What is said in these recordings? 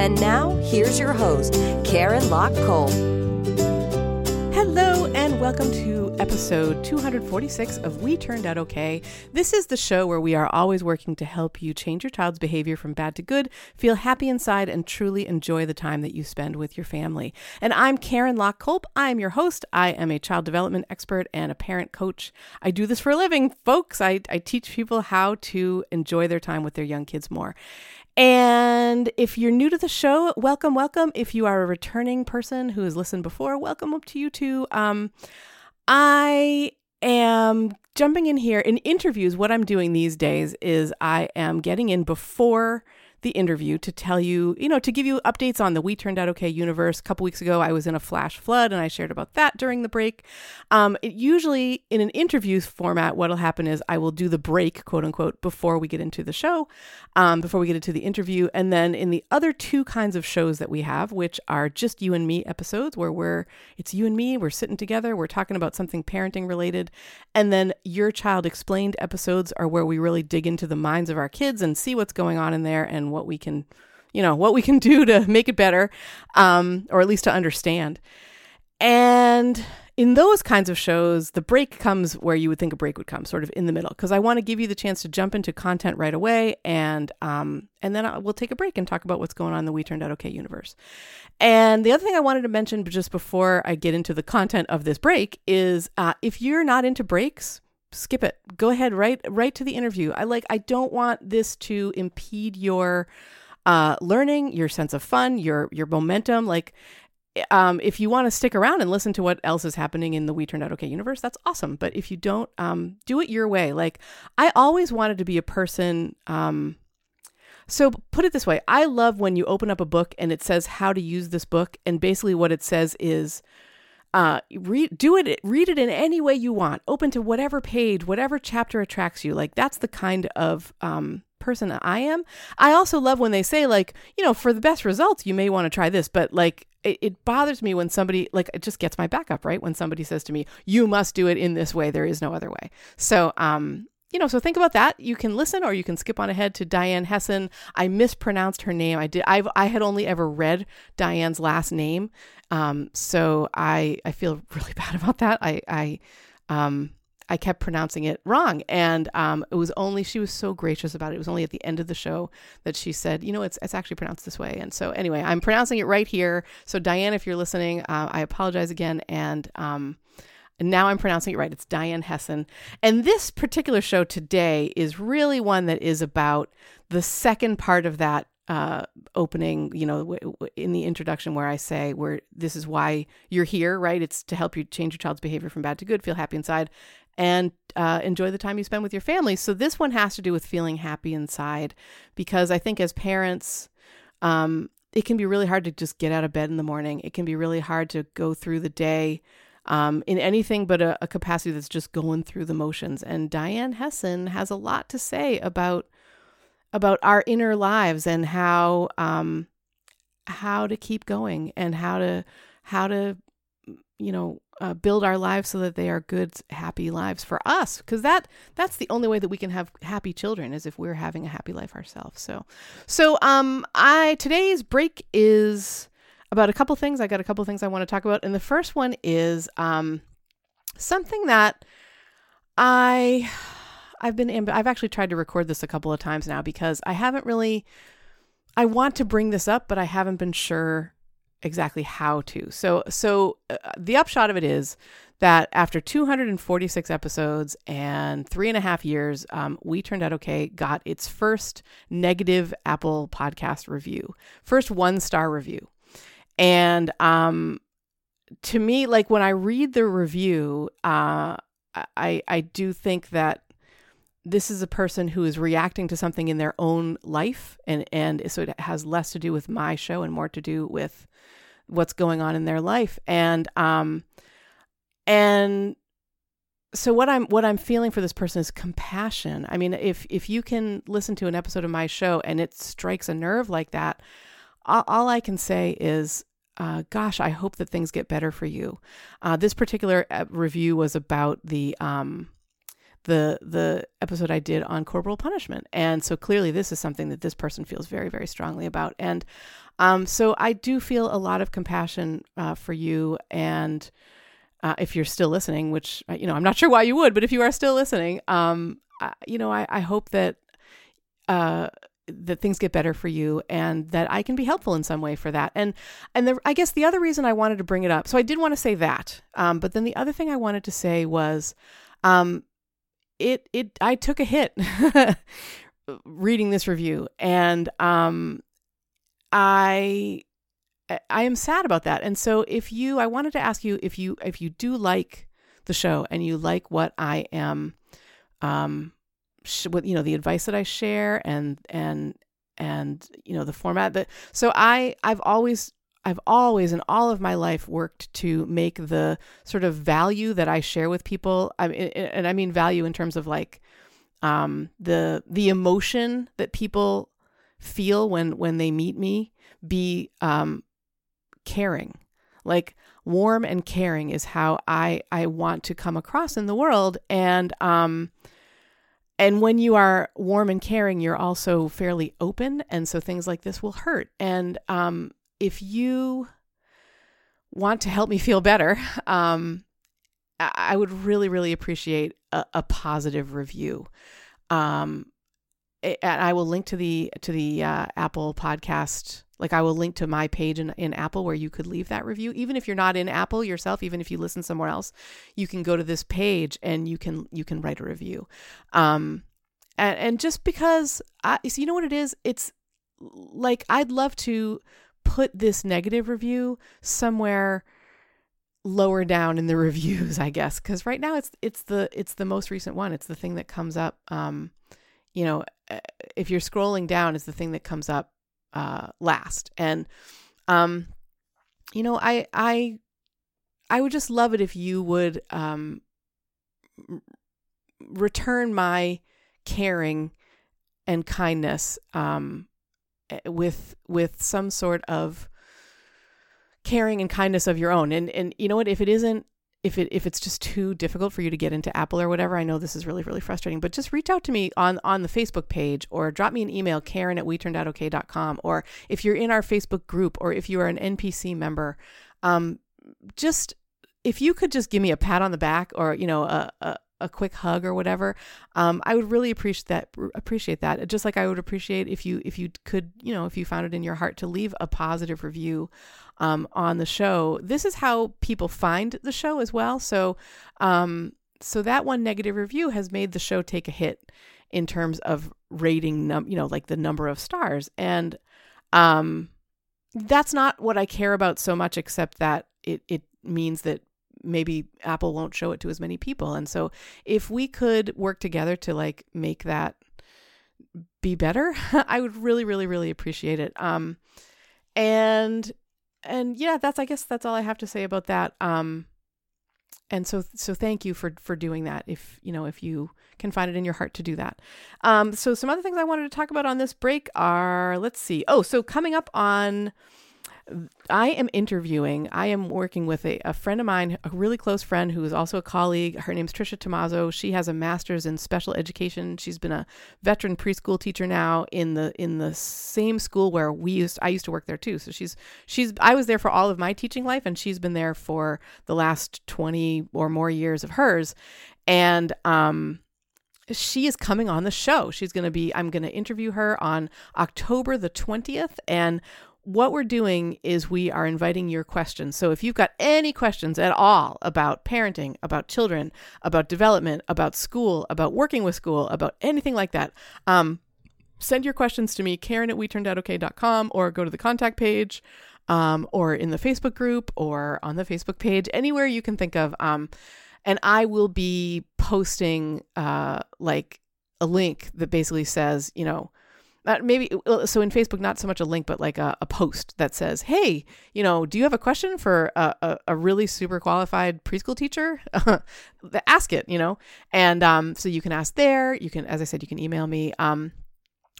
And now, here's your host, Karen Lock Kolp. Hello, and welcome to episode 246 of We Turned Out Okay. This is the show where we are always working to help you change your child's behavior from bad to good, feel happy inside, and truly enjoy the time that you spend with your family. And I'm Karen Lock Kolp. I'm your host. I am a child development expert and a parent coach. I do this for a living, folks. I, I teach people how to enjoy their time with their young kids more. And if you're new to the show, welcome, welcome. If you are a returning person who has listened before, welcome up to you too. Um, I am jumping in here in interviews. What I'm doing these days is I am getting in before the interview to tell you, you know, to give you updates on the We Turned Out Okay universe. A couple weeks ago, I was in a flash flood and I shared about that during the break. Um, it usually, in an interview format, what'll happen is I will do the break, quote unquote, before we get into the show, um, before we get into the interview. And then in the other two kinds of shows that we have, which are just you and me episodes, where we're, it's you and me, we're sitting together, we're talking about something parenting related. And then your child explained episodes are where we really dig into the minds of our kids and see what's going on in there and what we can, you know, what we can do to make it better, um, or at least to understand. And in those kinds of shows, the break comes where you would think a break would come, sort of in the middle, because I want to give you the chance to jump into content right away, and um, and then I, we'll take a break and talk about what's going on in the We Turned Out Okay universe. And the other thing I wanted to mention, just before I get into the content of this break, is uh, if you're not into breaks, skip it. Go ahead, right right to the interview. I like. I don't want this to impede your uh, learning, your sense of fun, your your momentum. Like um, if you want to stick around and listen to what else is happening in the We Turned Out Okay universe, that's awesome. But if you don't, um, do it your way. Like I always wanted to be a person. Um, so put it this way: I love when you open up a book and it says how to use this book, and basically what it says is, uh, read do it, read it in any way you want, open to whatever page, whatever chapter attracts you. Like that's the kind of um person I am. I also love when they say like, you know, for the best results, you may want to try this, but like it, it, bothers me when somebody like it just gets my back up, right? When somebody says to me, "You must do it in this way. There is no other way." So, um, you know, so think about that. You can listen or you can skip on ahead to Diane Hessan. I mispronounced her name. I did. I've I had only ever read Diane's last name, um, so I I feel really bad about that. I I um I kept pronouncing it wrong. And um, it was only, she was so gracious about it. It was only at the end of the show that she said, you know, it's, it's actually pronounced this way. And so, anyway, I'm pronouncing it right here. So, Diane, if you're listening, uh, I apologize again. And, um, and now I'm pronouncing it right. It's Diane Hessan. And this particular show today is really one that is about the second part of that uh, opening, you know, w- w- in the introduction where I say, where this is why you're here, right? It's to help you change your child's behavior from bad to good, feel happy inside, and uh, enjoy the time you spend with your family. So this one has to do with feeling happy inside, because I think as parents, um, it can be really hard to just get out of bed in the morning. It can be really hard to go through the day um, in anything but a, a capacity that's just going through the motions. And Diane Hessan has a lot to say about about our inner lives and how um, how to keep going and how to how to you know uh, build our lives so that they are good happy lives for us because that that's the only way that we can have happy children is if we're having a happy life ourselves so so um i today's break is about a couple things i got a couple things i want to talk about and the first one is um something that i i've been i've actually tried to record this a couple of times now because i haven't really i want to bring this up but i haven't been sure exactly how to. So, so uh, the upshot of it is that after 246 episodes and three and a half years, um, we turned out okay. Got its first negative Apple Podcast review, first one star review, and um, to me, like when I read the review, uh, I I do think that this is a person who is reacting to something in their own life and and so it has less to do with my show and more to do with what's going on in their life and um and so what I'm what I'm feeling for this person is compassion. I mean, if if you can listen to an episode of my show and it strikes a nerve like that, all, all I can say is, uh, gosh, I hope that things get better for you. Uh, this particular uh, review was about the um, the the episode I did on corporal punishment, and so clearly this is something that this person feels very very strongly about, and um, so I do feel a lot of compassion uh, for you and uh, if you're still listening, which uh, you know I'm not sure why you would, but if you are still listening, um, I, you know I, I hope that that things get better for you and that I can be helpful in some way for that. And and the, I guess the other reason I wanted to bring it up, so I did want to say that, um, but then the other thing I wanted to say was, um, it it I took a hit reading this review, and um, I I am sad about that. And so if you I wanted to ask you if you if you do like the show and you like what I am um sh- what you know the advice that I share and and and you know the format that so I I've always I've always in all of my life worked to make the sort of value that I share with people I mean, and I mean value in terms of like um the the emotion that people feel when when they meet me be um caring. Like warm and caring is how I I want to come across in the world and um and when you are warm and caring you're also fairly open. And so things like this will hurt. And um if you want to help me feel better um I would really really appreciate a, a positive review. Um and I will link to the to the uh, Apple podcast like I will link to my page in, in Apple where you could leave that review. Even if you're not in Apple yourself, even if you listen somewhere else, you can go to this page and you can you can write a review. Um, and, and just because I so you know what it is, it's like I'd love to put this negative review somewhere lower down in the reviews, I guess, because right now it's it's the it's the most recent one. It's the thing that comes up. Um, you know, eh, if you're scrolling down, it's the thing that comes up uh, last. And um, you know, I I I would just love it if you would um, return my caring and kindness um, eh, with with some sort of caring and kindness of your own. And and you know what? If it isn't if it if it's just too difficult for you to get into Apple or whatever, I know this is really really frustrating. But just reach out to me on on the Facebook page or drop me an email, Karen at WeTurnedOutOK.com, or if you're in our Facebook group or if you are an NPC member, um, just if you could just give me a pat on the back or you know a, a a quick hug or whatever, um, I would really appreciate that. Appreciate that. Just like I would appreciate if you if you could, you know, if you found it in your heart to leave a positive review um, on the show. This is how people find the show as well. So, um, so that one negative review has made the show take a hit in terms of rating, num- you know, like the number of stars, and um, that's not what I care about so much, except that it it means that maybe Apple won't show it to as many people. And so if we could work together to like make that be better, I would really, really, really appreciate it. Um, and and yeah, that's I guess that's all I have to say about that. Um, and so so thank you for for doing that. If you know if you can find it in your heart to do that. Um, so some other things I wanted to talk about on this break are let's see. Oh, so coming up on I am interviewing, I am working with a, a friend of mine, a really close friend who is also a colleague. Her name's Trisha Tomaso. She has a master's in special education. She's been a veteran preschool teacher now in the in the same school where we used I used to work there too. So she's she's I was there for all of my teaching life and she's been there for the last 20 or more years of hers. And um she is coming on the show. She's going to be, I'm going to interview her on October the 20th. And what we're doing is we are inviting your questions. So if you've got any questions at all about parenting, about children, about development, about school, about working with school, about anything like that, um, send your questions to me, Karen at WeTurnedOutOK.com, or go to the contact page, um, or in the Facebook group, or on the Facebook page, anywhere you can think of. Um, and I will be posting uh, like a link that basically says, you know, uh, maybe so in Facebook, not so much a link, but like a, a post that says, "Hey, you know, do you have a question for a, a, a really super qualified preschool teacher? ask it." You know, and um, so you can ask there. You can, as I said, you can email me. Um,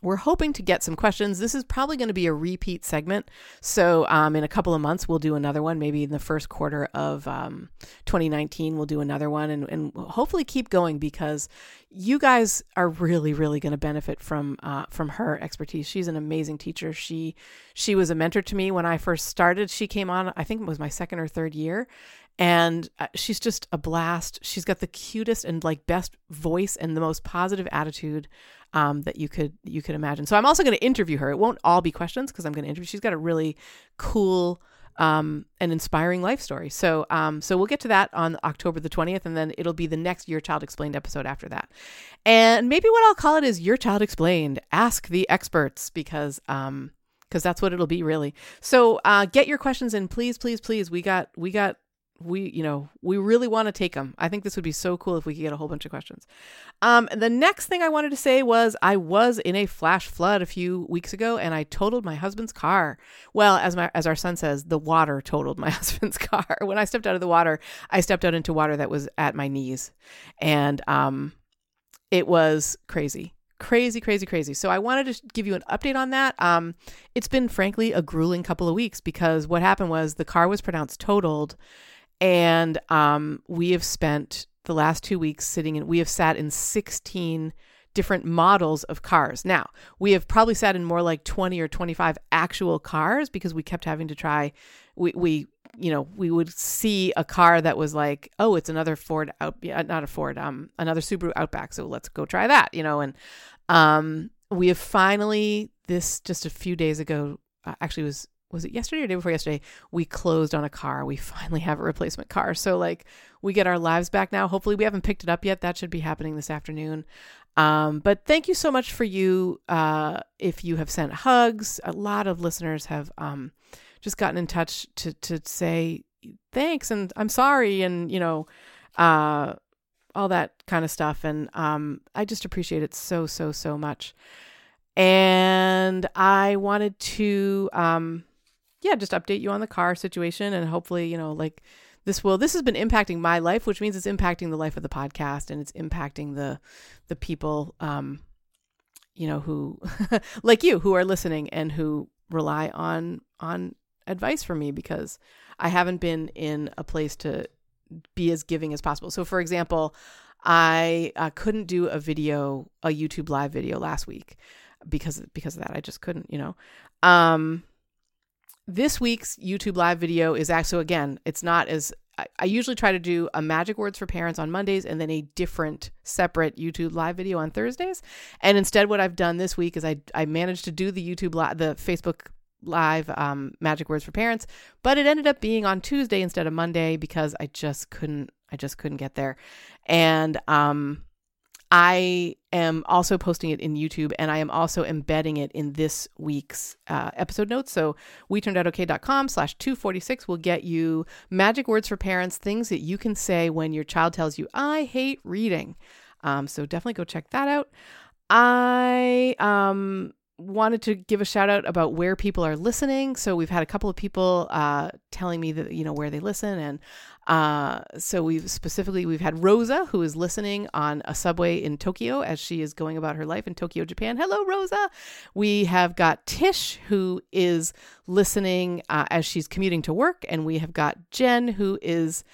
we're hoping to get some questions. This is probably going to be a repeat segment. So, um, in a couple of months, we'll do another one. Maybe in the first quarter of um, 2019, we'll do another one and, and hopefully keep going because you guys are really, really going to benefit from uh, from her expertise. She's an amazing teacher. She she was a mentor to me when I first started. She came on, I think it was my second or third year, and uh, she's just a blast. She's got the cutest and like best voice and the most positive attitude um, that you could you could imagine. So I'm also going to interview her. It won't all be questions because I'm going to interview. She's got a really cool um, and inspiring life story. So um, so we'll get to that on October the 20th, and then it'll be the next Your Child Explained episode after that. And maybe what I'll call it is Your Child Explained. Ask the experts because um because that's what it'll be really. So uh, get your questions in, please, please, please. We got we got we you know we really want to take them i think this would be so cool if we could get a whole bunch of questions. Um the next thing i wanted to say was i was in a flash flood a few weeks ago and i totaled my husband's car. Well as my as our son says the water totaled my husband's car. When i stepped out of the water i stepped out into water that was at my knees. And um it was crazy crazy crazy crazy. So i wanted to give you an update on that. Um it's been frankly a grueling couple of weeks because what happened was the car was pronounced totaled and um, we have spent the last two weeks sitting in, we have sat in 16 different models of cars. Now, we have probably sat in more like 20 or 25 actual cars because we kept having to try, we, we, you know, we would see a car that was like, oh, it's another Ford out, not a Ford, um, another Subaru Outback. So let's go try that, you know, and, um, we have finally this just a few days ago, uh, actually was was it yesterday or day before yesterday? We closed on a car. We finally have a replacement car. So like we get our lives back now. Hopefully we haven't picked it up yet. That should be happening this afternoon. Um, but thank you so much for you uh, if you have sent hugs. A lot of listeners have um, just gotten in touch to to say thanks and i'm sorry and you know uh, all that kind of stuff. And um, i just appreciate it so so so much. And i wanted to um, yeah, just update you on the car situation and hopefully, you know, like this will this has been impacting my life, which means it's impacting the life of the podcast and it's impacting the the people um you know who like you who are listening and who rely on on advice from me because I haven't been in a place to be as giving as possible. So for example, I uh, couldn't do a video, a YouTube live video last week because because of that. I just couldn't, you know. Um this week's YouTube live video is actually, again, it's not as I, usually try to do a magic words for parents on Mondays and then a different separate YouTube live video on Thursdays. And instead, what I've done this week is I, I managed to do the YouTube live, the Facebook live um, magic words for parents, but it ended up being on Tuesday instead of Monday because I just couldn't, I just couldn't get there. And, um, I am also posting it in YouTube and I am also embedding it in this week's uh, episode notes. So we turned out okay.com slash 246 will get you magic words for parents, things that you can say when your child tells you, I hate reading. Um, so definitely go check that out. I um, wanted to give a shout out about where people are listening. So we've had a couple of people uh, telling me that you know where they listen, and uh, so we've specifically we've had Rosa who is listening on a subway in Tokyo as she is going about her life in Tokyo, Japan. Hello, Rosa. We have got Tish who is listening uh, as she's commuting to work, and we have got Jen who is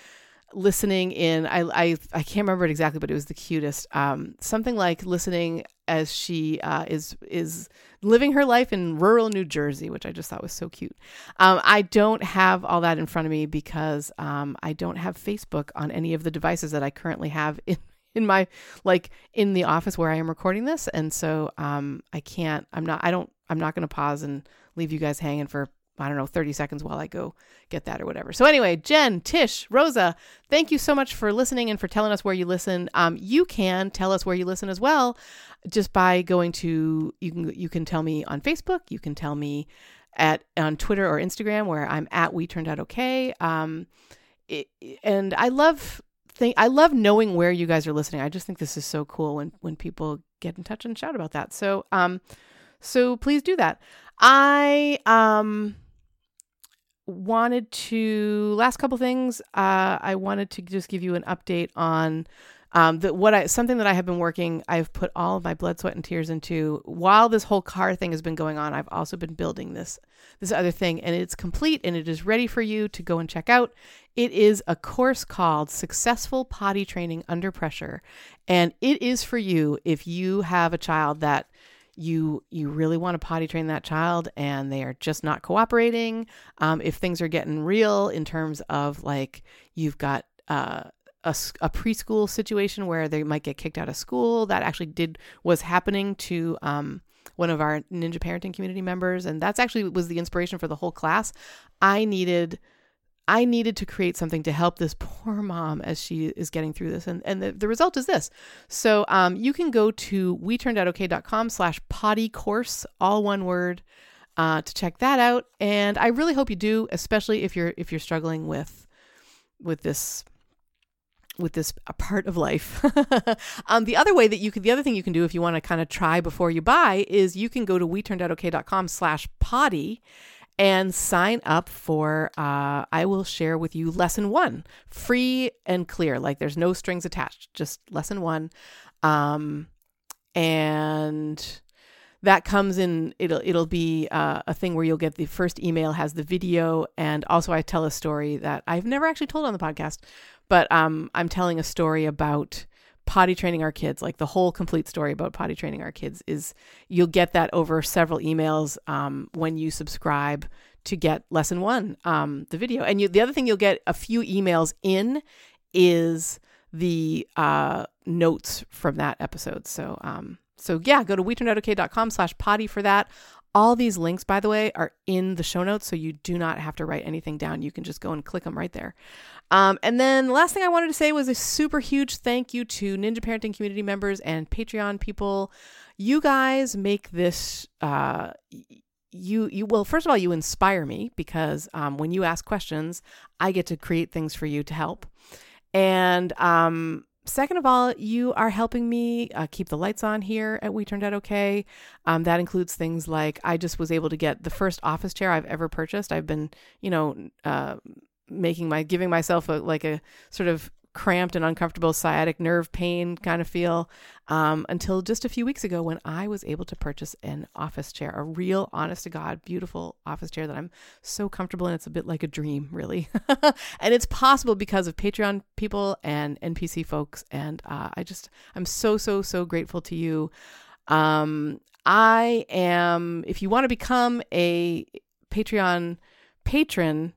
listening in I, I I can't remember it exactly, but it was the cutest. Um, something like listening as she uh, is is living her life in rural New Jersey, which I just thought was so cute. Um, I don't have all that in front of me because um, I don't have Facebook on any of the devices that I currently have in in my like in the office where I am recording this, and so um, I can't. I'm not. I don't. I'm not going to pause and leave you guys hanging for I don't know, 30 seconds while I go get that or whatever. So, anyway, Jen, Tish, Rosa, thank you so much for listening and for telling us where you listen. Um, you can tell us where you listen as well just by going to, you can, you can tell me on Facebook, you can tell me at on Twitter or Instagram where I'm at We Turned Out Okay. Um, it, and I love think I love knowing where you guys are listening. I just think this is so cool when when people get in touch and shout about that. So um so please do that. I um wanted to last couple things uh I wanted to just give you an update on um, that what I something that I have been working, I've put all of my blood, sweat, and tears into. While this whole car thing has been going on, I've also been building this this other thing, and it's complete and it is ready for you to go and check out. It is a course called Successful Potty Training Under Pressure, and it is for you if you have a child that you you really want to potty train that child and they are just not cooperating um, if things are getting real in terms of like you've got uh, a, a, preschool situation where they might get kicked out of school. That actually did was happening to um, one of our ninja parenting community members, and that's actually was the inspiration for the whole class. I needed. I needed to create something to help this poor mom as she is getting through this. And, and the, the result is this. So um, you can go to weturnedoutokay.com slash potty course, all one word, uh, to check that out. And I really hope you do, especially if you're if you're struggling with with this with this a part of life. um, the other way that you could, the other thing you can do if you want to kind of try before you buy is you can go to weturnedoutokay.com slash potty and sign up for, uh, I will share with you lesson one, free and clear. Like there's no strings attached, just lesson one. Um, and that comes in it'll it'll be uh, a thing where you'll get the first email has the video and also I tell a story that I've never actually told on the podcast but um, I'm telling a story about potty training our kids like the whole complete story about potty training our kids is you'll get that over several emails um, when you subscribe to get lesson one um, the video. And you, the other thing you'll get a few emails in is the uh, notes from that episode. So um, so yeah go to weturnedoutokay.com slash potty for that all these links, by the way, are in the show notes, so you do not have to write anything down. You can just go and click them right there. Um, and then the last thing I wanted to say was a super huge thank you to Ninja Parenting community members and Patreon people. You guys make this. Uh, you you well first of all you inspire me because um, when you ask questions i get to create things for you to help and um, second of all, you are helping me uh, keep the lights on here at We Turned Out Okay. Um, that includes things like I just was able to get the first office chair I've ever purchased. I've been, you know, uh, making my giving myself a like a sort of cramped and uncomfortable sciatic nerve pain kind of feel um, until just a few weeks ago when I was able to purchase an office chair, a real, honest to God, beautiful office chair that I'm so comfortable in. It's a bit like a dream, really. and it's possible because of Patreon people and NPC folks. And uh, I just, I'm so, so, so grateful to you. Um, I am, if you want to become a Patreon patron,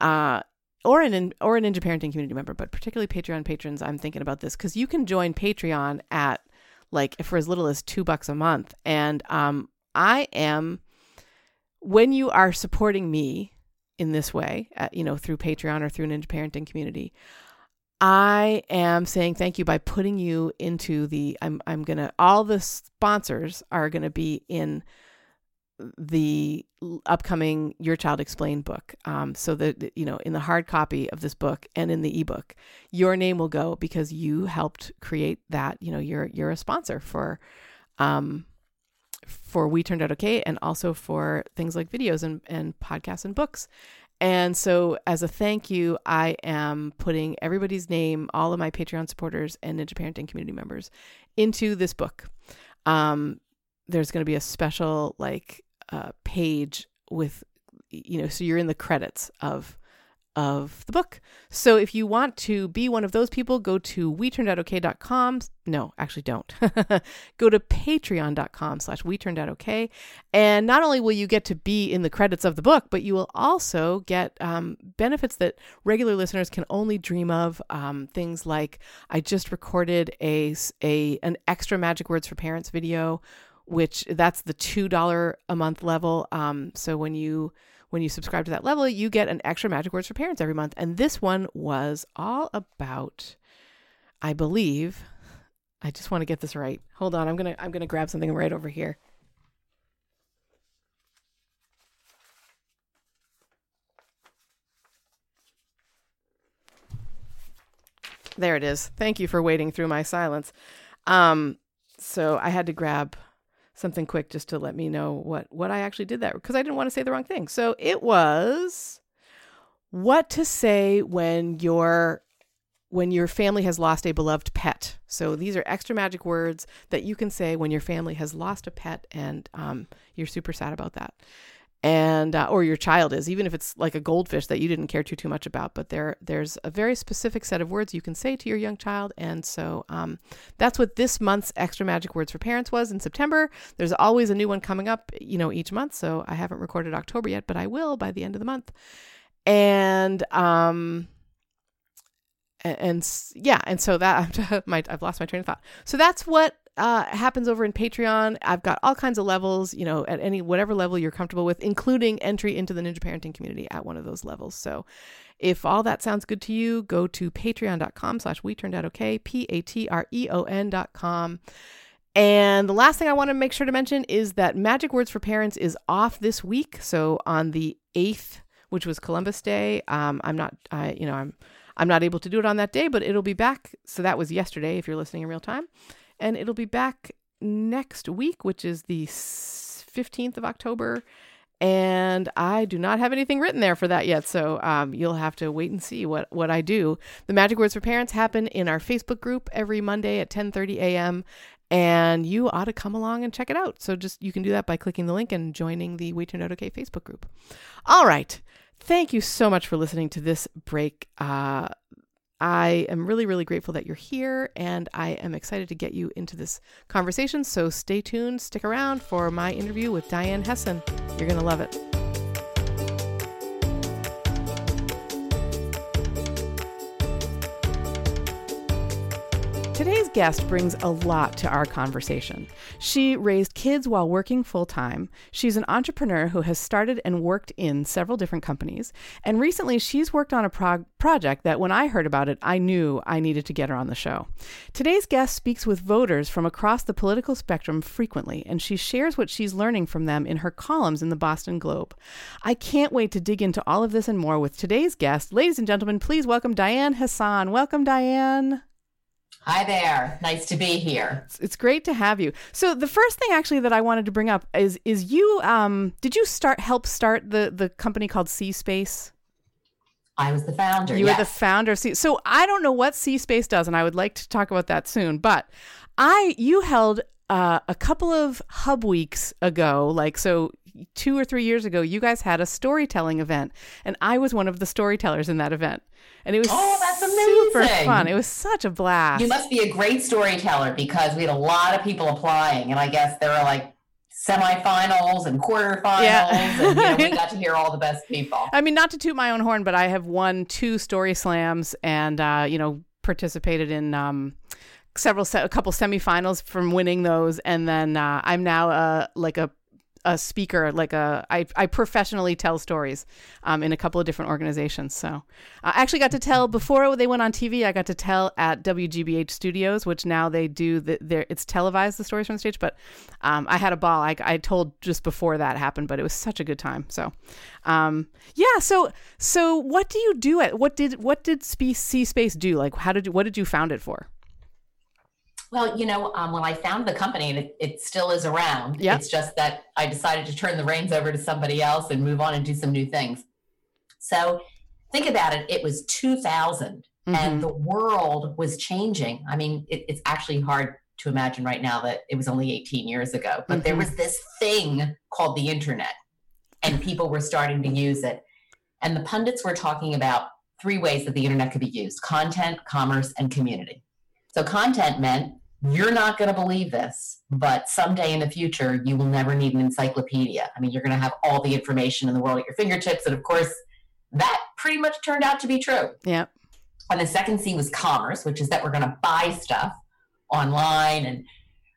uh, or an or a Ninja Parenting community member, but particularly Patreon patrons, I'm thinking about this because you can join Patreon at like for as little as two bucks a month, and um, I am when you are supporting me in this way, you know, through Patreon or through Ninja Parenting community. I am saying thank you by putting you into the I'm I'm to all the sponsors are to be in the upcoming Your Child Explained book. Um, so that, you know, in the hard copy of this book and in the ebook, your name will go because you helped create that. You know, you're you're a sponsor for um for We Turned Out Okay and also for things like videos and, and podcasts and books. And so, as a thank you, I am putting everybody's name, all of my Patreon supporters and Ninja Parenting community members, into this book. Um, there's going to be a special like uh, page with you know so you're in the credits of of the book. So if you want to be one of those people, go to we turned out weturnedoutokay.com. No, actually don't. go to patreon.com slash weturnedoutokay. And not only will you get to be in the credits of the book, but you will also get um, benefits that regular listeners can only dream of. Um, things like I just recorded a, a an extra Magic Words for Parents video which that's the two dollar a month level. Um, so when you when you subscribe to that level, you get an extra Magic Words for Parents every month. And this one was all about, I believe, I just want to get this right. Hold on, I'm gonna I'm gonna grab something right over here. There it is. Thank you for waiting through my silence. Um, so I had to grab something quick just to let me know what what I actually did that because I didn't want to say the wrong thing. So it was what to say when your when your family has lost a beloved pet. So these are extra magic words that you can say when your family has lost a pet and um, you're super sad about that and uh, or your child is even if it's like a goldfish that you didn't care too too much about but there there's a very specific set of words you can say to your young child. And so um, that's what this month's extra magic words for parents was in september. There's always a new one coming up you know each month. So i haven't recorded october yet but i will by the end of the month. And um and, and yeah and so that my, i've lost my train of thought. So that's what uh, happens over in Patreon. I've got all kinds of levels, you know, at any whatever level you're comfortable with, including entry into the Ninja Parenting community at one of those levels. So if all that sounds good to you, go to patreon.com slash we turned out okay, P-A-T-R-E-O-N dot com. And the last thing I want to make sure to mention is that Magic Words for Parents is off this week. So on the 8th, which was Columbus Day, um, I'm not, I, you know, I'm, I'm not able to do it on that day, but it'll be back. So that was yesterday if you're listening in real time and it'll be back next week, which is the 15th of October. And I do not have anything written there for that yet, so um, you'll have to wait and see what what I do. The Magic Words for Parents happen in our Facebook group every Monday at 10:30 a.m. And you ought to come along and check it out. So just you can do that by clicking the link and joining the We Turned Out Okay Facebook group. All right. Thank you so much for listening to this break. Uh, I am really, really grateful that you're here and I am excited to get you into this conversation. So stay tuned, stick around for my interview with Diane Hessan. You're going to love it. Today's guest brings a lot to our conversation. She raised kids while working full time. She's an entrepreneur who has started and worked in several different companies. And recently, she's worked on a prog- project that when I heard about it, I knew I needed to get her on the show. Today's guest speaks with voters from across the political spectrum frequently, and she shares what she's learning from them in her columns in the Boston Globe. I can't wait to dig into all of this and more with today's guest. Ladies and gentlemen, please welcome Diane Hassan. Welcome, Diane. Hi there. Nice to be here. It's, it's, great to have you. So the first thing actually that I wanted to bring up is is you um did you start help start the the company called C Space? I was the founder. You yes. were the founder of C. So I don't know what C Space does and I would like to talk about that soon, but I you held uh, a couple of hub weeks ago, like so two or three years ago, you guys had a storytelling event, and I was one of the storytellers in that event and it was oh, that's amazing. super fun. It was such a blast. You must be a great storyteller because we had a lot of people applying, and I guess there were like semifinals and quarterfinals, yeah. and you know, we got to hear all the best people. I mean, not to toot my own horn, but I have won two story slams, and uh, you know, participated in. Um, several se- a couple semifinals from winning those and then uh, i'm now uh, like a a speaker, like a I, I professionally tell stories um, in a couple of different organizations. So I actually got to tell before they went on TV. I got to tell at WGBH Studios, which now they do the, it's televised the stories from the stage. But um, I had a ball. I, I told just before that happened, but it was such a good time. So um, yeah. So so what do you do at what did what did C Space do? Like how did you, what did you found it for? Well, you know, um, when I found the company, and it, it still is around. Yep. It's just that I decided to turn the reins over to somebody else and move on and do some new things. So think about it. It was 2000 mm-hmm. and the world was changing. I mean, it, it's actually hard to imagine right now that it was only 18 years ago, but mm-hmm. there was this thing called the internet and people were starting to use it. And the pundits were talking about three ways that the internet could be used content, commerce, and community. So, content meant you're not going to believe this, but someday in the future, you will never need an encyclopedia. I mean, you're going to have all the information in the world at your fingertips. And of course, that pretty much turned out to be true. Yeah. And the second C was commerce, which is that we're going to buy stuff online. And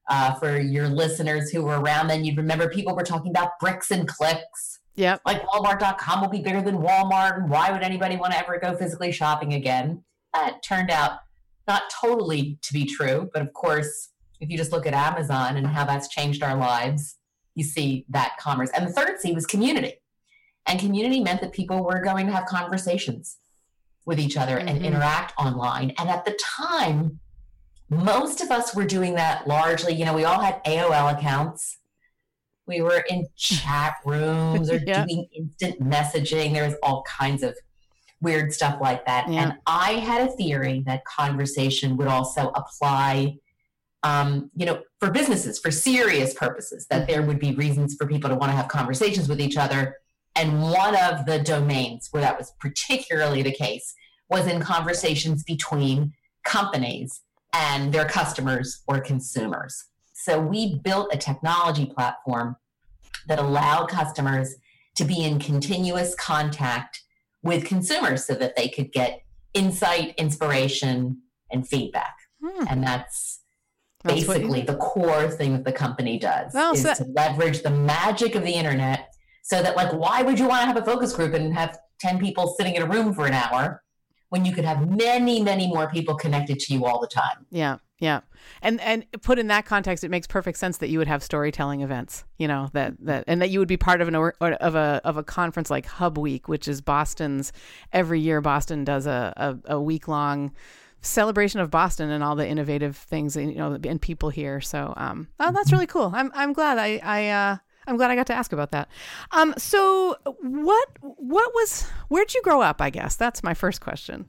uh, for your listeners who were around then, you'd remember people were talking about bricks and clicks. Yeah. Like Walmart.com will be bigger than Walmart. And why would anybody want to ever go physically shopping again? That turned out not totally to be true, but of course, if you just look at Amazon and how that's changed our lives, you see that commerce. And the third C was community. And community meant that people were going to have conversations with each other mm-hmm. and interact online. And at the time, most of us were doing that largely. You know, we all had AOL accounts. We were in chat rooms or Yeah. doing instant messaging. There was all kinds of weird stuff like that. Yeah. And I had a theory that conversation would also apply, um, you know, for businesses, for serious purposes, that there would be reasons for people to want to have conversations with each other. And one of the domains where that was particularly the case was in conversations between companies and their customers or consumers. So we built a technology platform that allowed customers to be in continuous contact with consumers so that they could get insight, inspiration, and feedback. Hmm. And that's, That's basically the core thing that the company does Well, is so- to leverage the magic of the internet so that like why would you want to have a focus group and have 10 people sitting in a room for an hour when you could have many many more people connected to you all the time Yeah, yeah, and and put in that context, it makes perfect sense that you would have storytelling events. You know that that and that you would be part of an or, of a of a conference like Hub Week, which is Boston's every year. Boston does a a, a week long celebration of Boston and all the innovative things and you know and people here. So um, oh, that's really cool. I'm I'm glad I I. Uh, I'm glad I got to ask about that. Um, so what what was where'd you grow up? I guess that's my first question.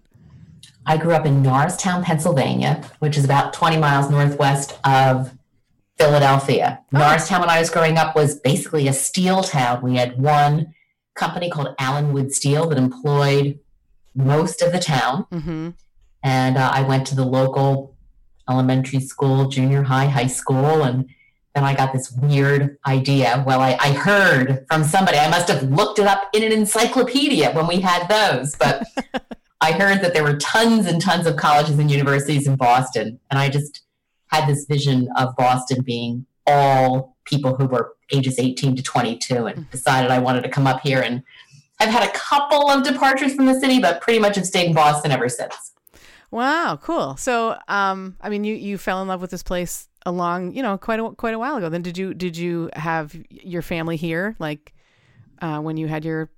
I grew up in norristown pennsylvania which is about 20 miles northwest of philadelphia norristown when i was growing up was basically a steel town we had one company called Alan Wood steel that employed most of the town Mm-hmm. and uh, I went to the local elementary school, junior high, high school, and then I got this weird idea. Well, I, I heard from somebody. I must have looked it up in an encyclopedia when we had those, but I heard that there were tons and tons of colleges and universities in Boston, and I just had this vision of Boston being all people who were ages 18 to 22 and decided I wanted to come up here and I've had a couple of departures from the city, but pretty much have stayed in Boston ever since. Wow, cool. So, um, I mean, you you fell in love with this place along, you know, quite a quite a while ago. Then did you did you have your family here, like uh, when you had your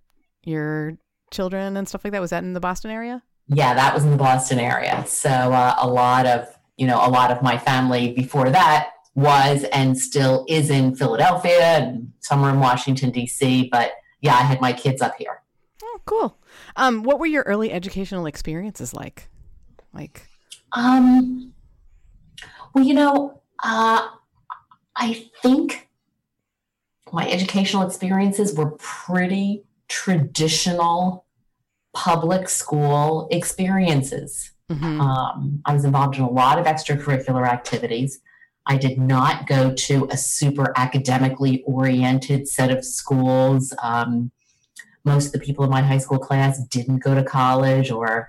your children and stuff like that? Was that in the Boston area? Yeah, that was in the Boston area. So uh, a lot of you know a lot of my family before that was and still is in Philadelphia and somewhere in Washington D.C. But yeah, I had my kids up here. Oh, cool. Um, what were your early educational experiences like? Like, Um, well, you know, uh, I think my educational experiences were pretty traditional public school experiences. mhm. Um, I was involved in a lot of extracurricular activities. I did not go to a super academically oriented set of schools. Um, most of the people in my high school class didn't go to college or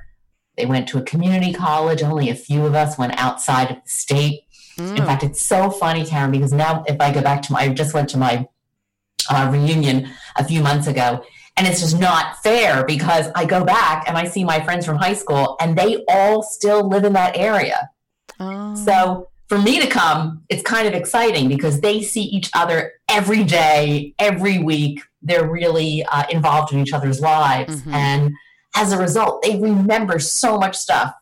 they went to a community college. Only a few of us went outside of the state. In Mm. fact, it's so funny, Karen, because now if I go back to my, I just went to my uh, reunion a few months ago, and it's just not fair because I go back and I see my friends from high school, and they all still live in that area. Oh. So for me to come, it's kind of exciting because they see each other every day, every week. They're really uh, involved in each other's lives, Mhm. and as a result, they remember so much stuff.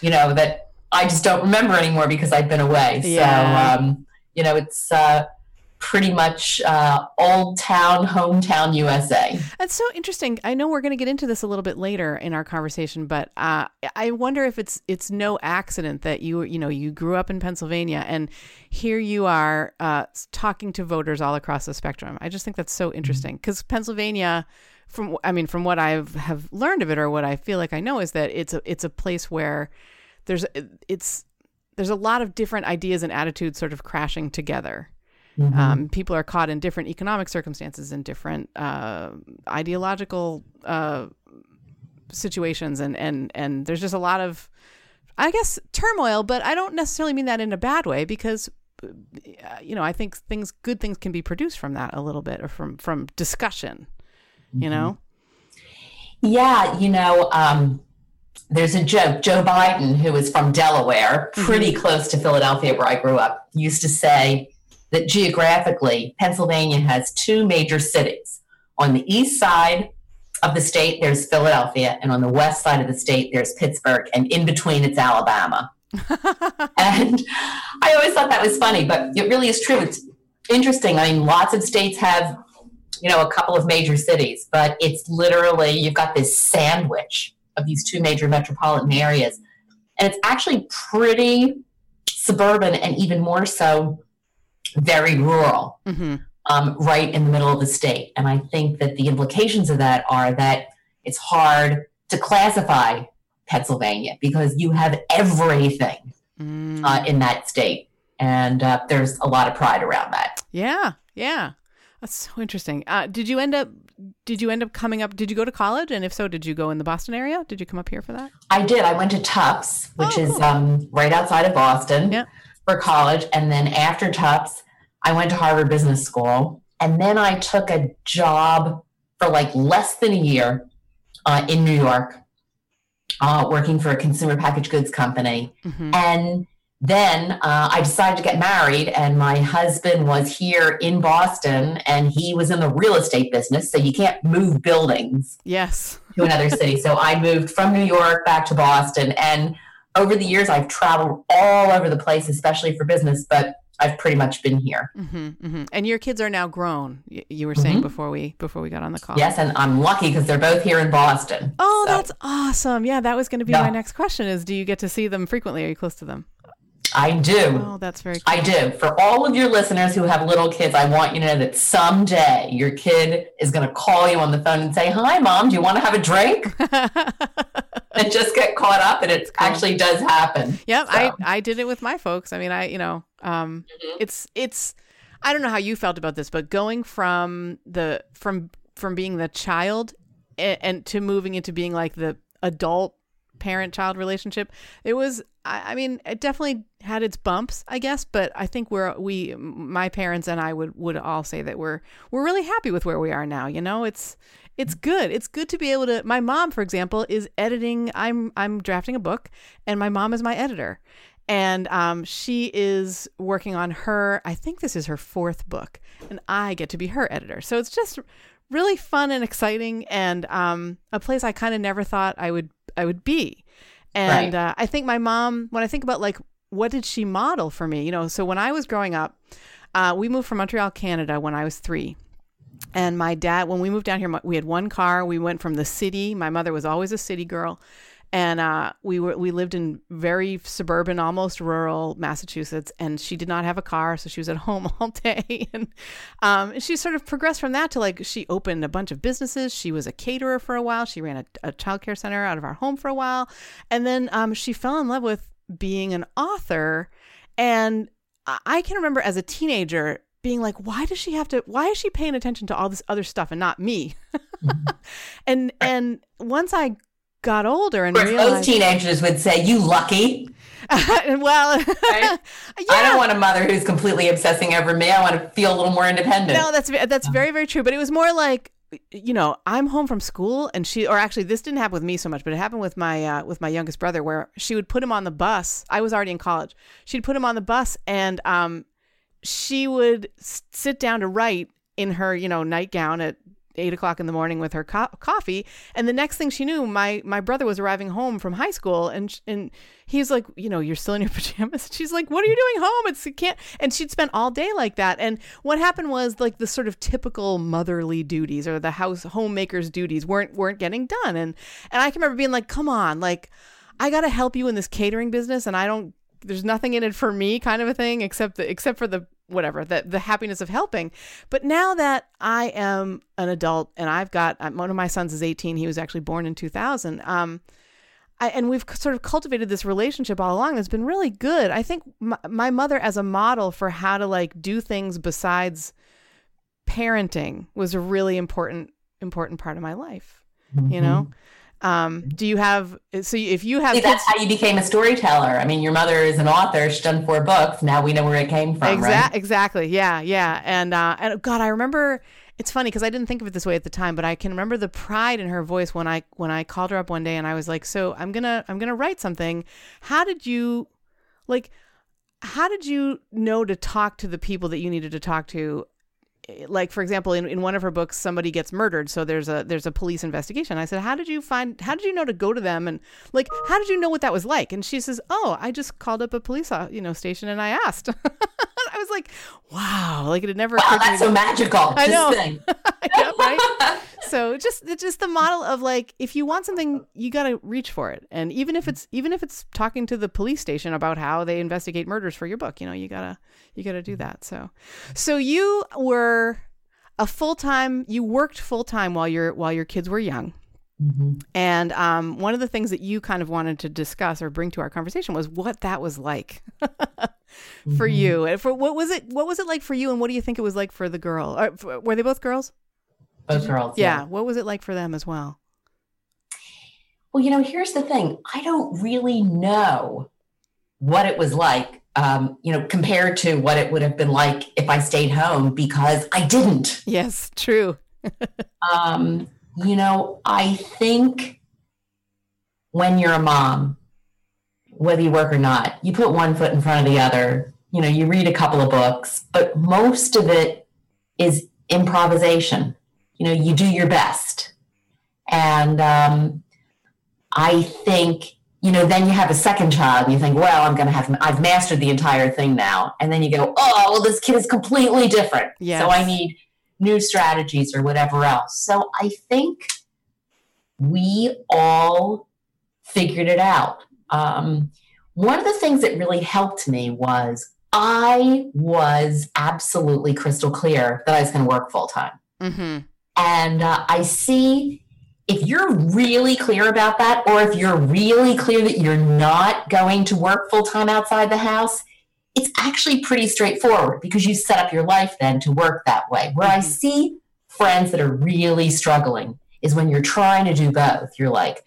You know that I just don't remember anymore because I've been away. Yeah. So um, you know, it's uh, pretty much uh, old town, hometown USA. That's so interesting. I know we're going to get into this a little bit later in our conversation, but uh, I wonder if it's it's no accident that you you know you grew up in Pennsylvania and here you are uh, talking to voters all across the spectrum. I just think that's so interesting because Pennsylvania, from I mean from what I have learned of it or what I feel like I know is that it's a it's a place where there's it's there's a lot of different ideas and attitudes sort of crashing together. Mm-hmm. Um, people are caught in different economic circumstances and different uh, ideological uh, situations, and and and there's just a lot of, I guess, turmoil. But I don't necessarily mean that in a bad way because, uh, you know, I think things, good things, can be produced from that a little bit or from from discussion. You know, Yeah, you know, um, there's a joke. Joe Biden, who is from Delaware, pretty close to Philadelphia, where I grew up, used to say that geographically, Pennsylvania has two major cities. On the east side of the state, there's Philadelphia, and on the west side of the state, there's Pittsburgh, and in between, it's Alabama. and I always thought that was funny, but it really is true. It's interesting. I mean, lots of states have, you know, a couple of major cities, but it's literally you've got this sandwich of these two major metropolitan areas. And it's actually pretty suburban and even more so very rural, mm-hmm. um, right in the middle of the state. And I think that the implications of that are that it's hard to classify Pennsylvania because you have everything mm. uh, in that state. And uh, there's a lot of pride around that. Yeah, yeah. That's so interesting. Uh, did you end up? Did you end up coming up? Did you go to college? And if so, did you go in the Boston area? Did you come up here for that? I did. I went to Tufts, which oh, is um, right outside of Boston, yeah. For college. And then after Tufts, I went to Harvard Business School, and then I took a job for like less than a year uh, in New York, uh, working for a consumer packaged goods company, mm-hmm. and then uh, I decided to get married, and my husband was here in Boston, and he was in the real estate business. So you can't move buildings, yes, to another city. So I moved from New York back to Boston, and over the years, I've traveled all over the place, especially for business. But I've pretty much been here. Mm-hmm, mm-hmm. And your kids are now grown. You were saying mm-hmm. before we before we got on the call. Yes, and I'm lucky because they're both here in Boston. Oh, so. that's awesome! Yeah, that was going to be yeah. my next question: is do you get to see them frequently? Are you close to them? I do. Oh, that's very cool. I do. For all of your listeners who have little kids, I want you to know that someday your kid is going to call you on the phone and say, Hi, mom, do you want to have a drink? and just get caught up. And it cool. actually does happen. Yep. So. I, I did it with my folks. I mean, I, you know, um, mm-hmm. it's, it's, I don't know how you felt about this, but going from the, from, from being the child and, and to moving into being like the adult parent child relationship, it was I, I mean, it definitely had its bumps, I guess, but I think we're we my parents and I would would all say that we're we're really happy with where we are now. You know, it's it's good. It's good to be able to. My mom, for example, is editing. I'm I'm drafting a book, and my mom is my editor, and um, she is working on her. I think this is her fourth book, and I get to be her editor. So it's just really fun and exciting, and um, a place I kind of never thought I would I would be. And right. uh, I think my mom, when I think about like, what did she model for me? You know, so when I was growing up, uh, we moved from Montreal, Canada when I was three. And my dad, when we moved down here, we had one car. We went from the city. My mother was always a city girl and uh, we were we lived in very suburban, almost rural Massachusetts, and she did not have a car, so she was at home all day. and um, she sort of progressed from that to like she opened a bunch of businesses. She was a caterer for a while. She ran a, a child care center out of our home for a while, and then um, she fell in love with being an author. And I can remember as a teenager being like, why does she have to? Why is she paying attention to all this other stuff and not me? mm-hmm. And and once I got older and realized most teenagers would say, "You lucky." well, right? yeah. I don't want a mother who's completely obsessing over me. I want to feel a little more independent. No, that's that's very very true. But it was more like you know i'm home from school and she or actually this didn't happen with me so much but it happened with my uh, with my youngest brother where she would put him on the bus i was already in college she'd put him on the bus and um she would sit down to write in her you know nightgown at eight o'clock in the morning with her co- coffee. And the next thing she knew, my my brother was arriving home from high school, and and he's like, you know, you're still in your pajamas. She's like, what are you doing home? It's you can't. And she'd spent all day like that. And what happened was like the sort of typical motherly duties or the house homemaker's duties weren't weren't getting done. And and I can remember being like, come on, like I got to help you in this catering business, and I don't. There's nothing in it for me, kind of a thing, except the, except for the whatever the the happiness of helping. But now that i am an adult and i've got one of my sons is 18 he was actually born in 2000 um I, and we've sort of cultivated this relationship all along that's been really good. I think my, my mother as a model for how to like do things besides parenting was a really important important part of my life mm-hmm. you know um, do you have so if you have See, that's how you became a storyteller. I mean, your mother is an author; she's done four books. Now we know where it came from. Exactly. Right? Exactly. Yeah. Yeah. And uh, and God, I remember. It's funny because I didn't think of it this way at the time, but I can remember the pride in her voice when I when I called her up one day and I was like, "So I'm gonna I'm gonna write something. How did you, like, how did you know to talk to the people that you needed to talk to like for example in, in one of her books somebody gets murdered so there's a there's a police investigation. I said how did you find how did you know to go to them and like how did you know what that was like? And she says oh i just called up a police uh, you know station and i asked. I was like wow like it had never Wow, occurred to me that's so magical. I this know. yeah, right? so just just the model of like if you want something you got to reach for it and even if mm-hmm. it's even if it's talking to the police station about how they investigate murders for your book you know you got to you got to do mm-hmm. that so so you were a full-time you worked full-time while your while your kids were young Mhm. and um, one of the things that you kind of wanted to discuss or bring to our conversation was what that was like for Mhm. you. And for what was it? What was it like for you? And what do you think it was like for the girl? Or, f- were they both girls? Both girls. Yeah. What was it like for them as well? Well, you know, here's the thing. I don't really know what it was like, um, you know, compared to what it would have been like if I stayed home because I didn't. Yes, true. Um, you know, I think when you're a mom, whether you work or not, you put one foot in front of the other. You know, you read a couple of books, but most of it is improvisation. You know, you do your best. And um, I think, you know, then you have a second child and you think, well, I'm going to have, I've mastered the entire thing now. And then you go, oh, well, this kid is completely different. Yes. So I need new strategies or whatever else. So I think we all figured it out. Um, one of the things that really helped me was I was absolutely crystal clear that I was going to work full time. Mm-hmm. And uh, I see if you're really clear about that, or if you're really clear that you're not going to work full time outside the house, it's actually pretty straightforward because you set up your life then to work that way. Where I Mhm. see friends that are really struggling is when you're trying to do both. You're like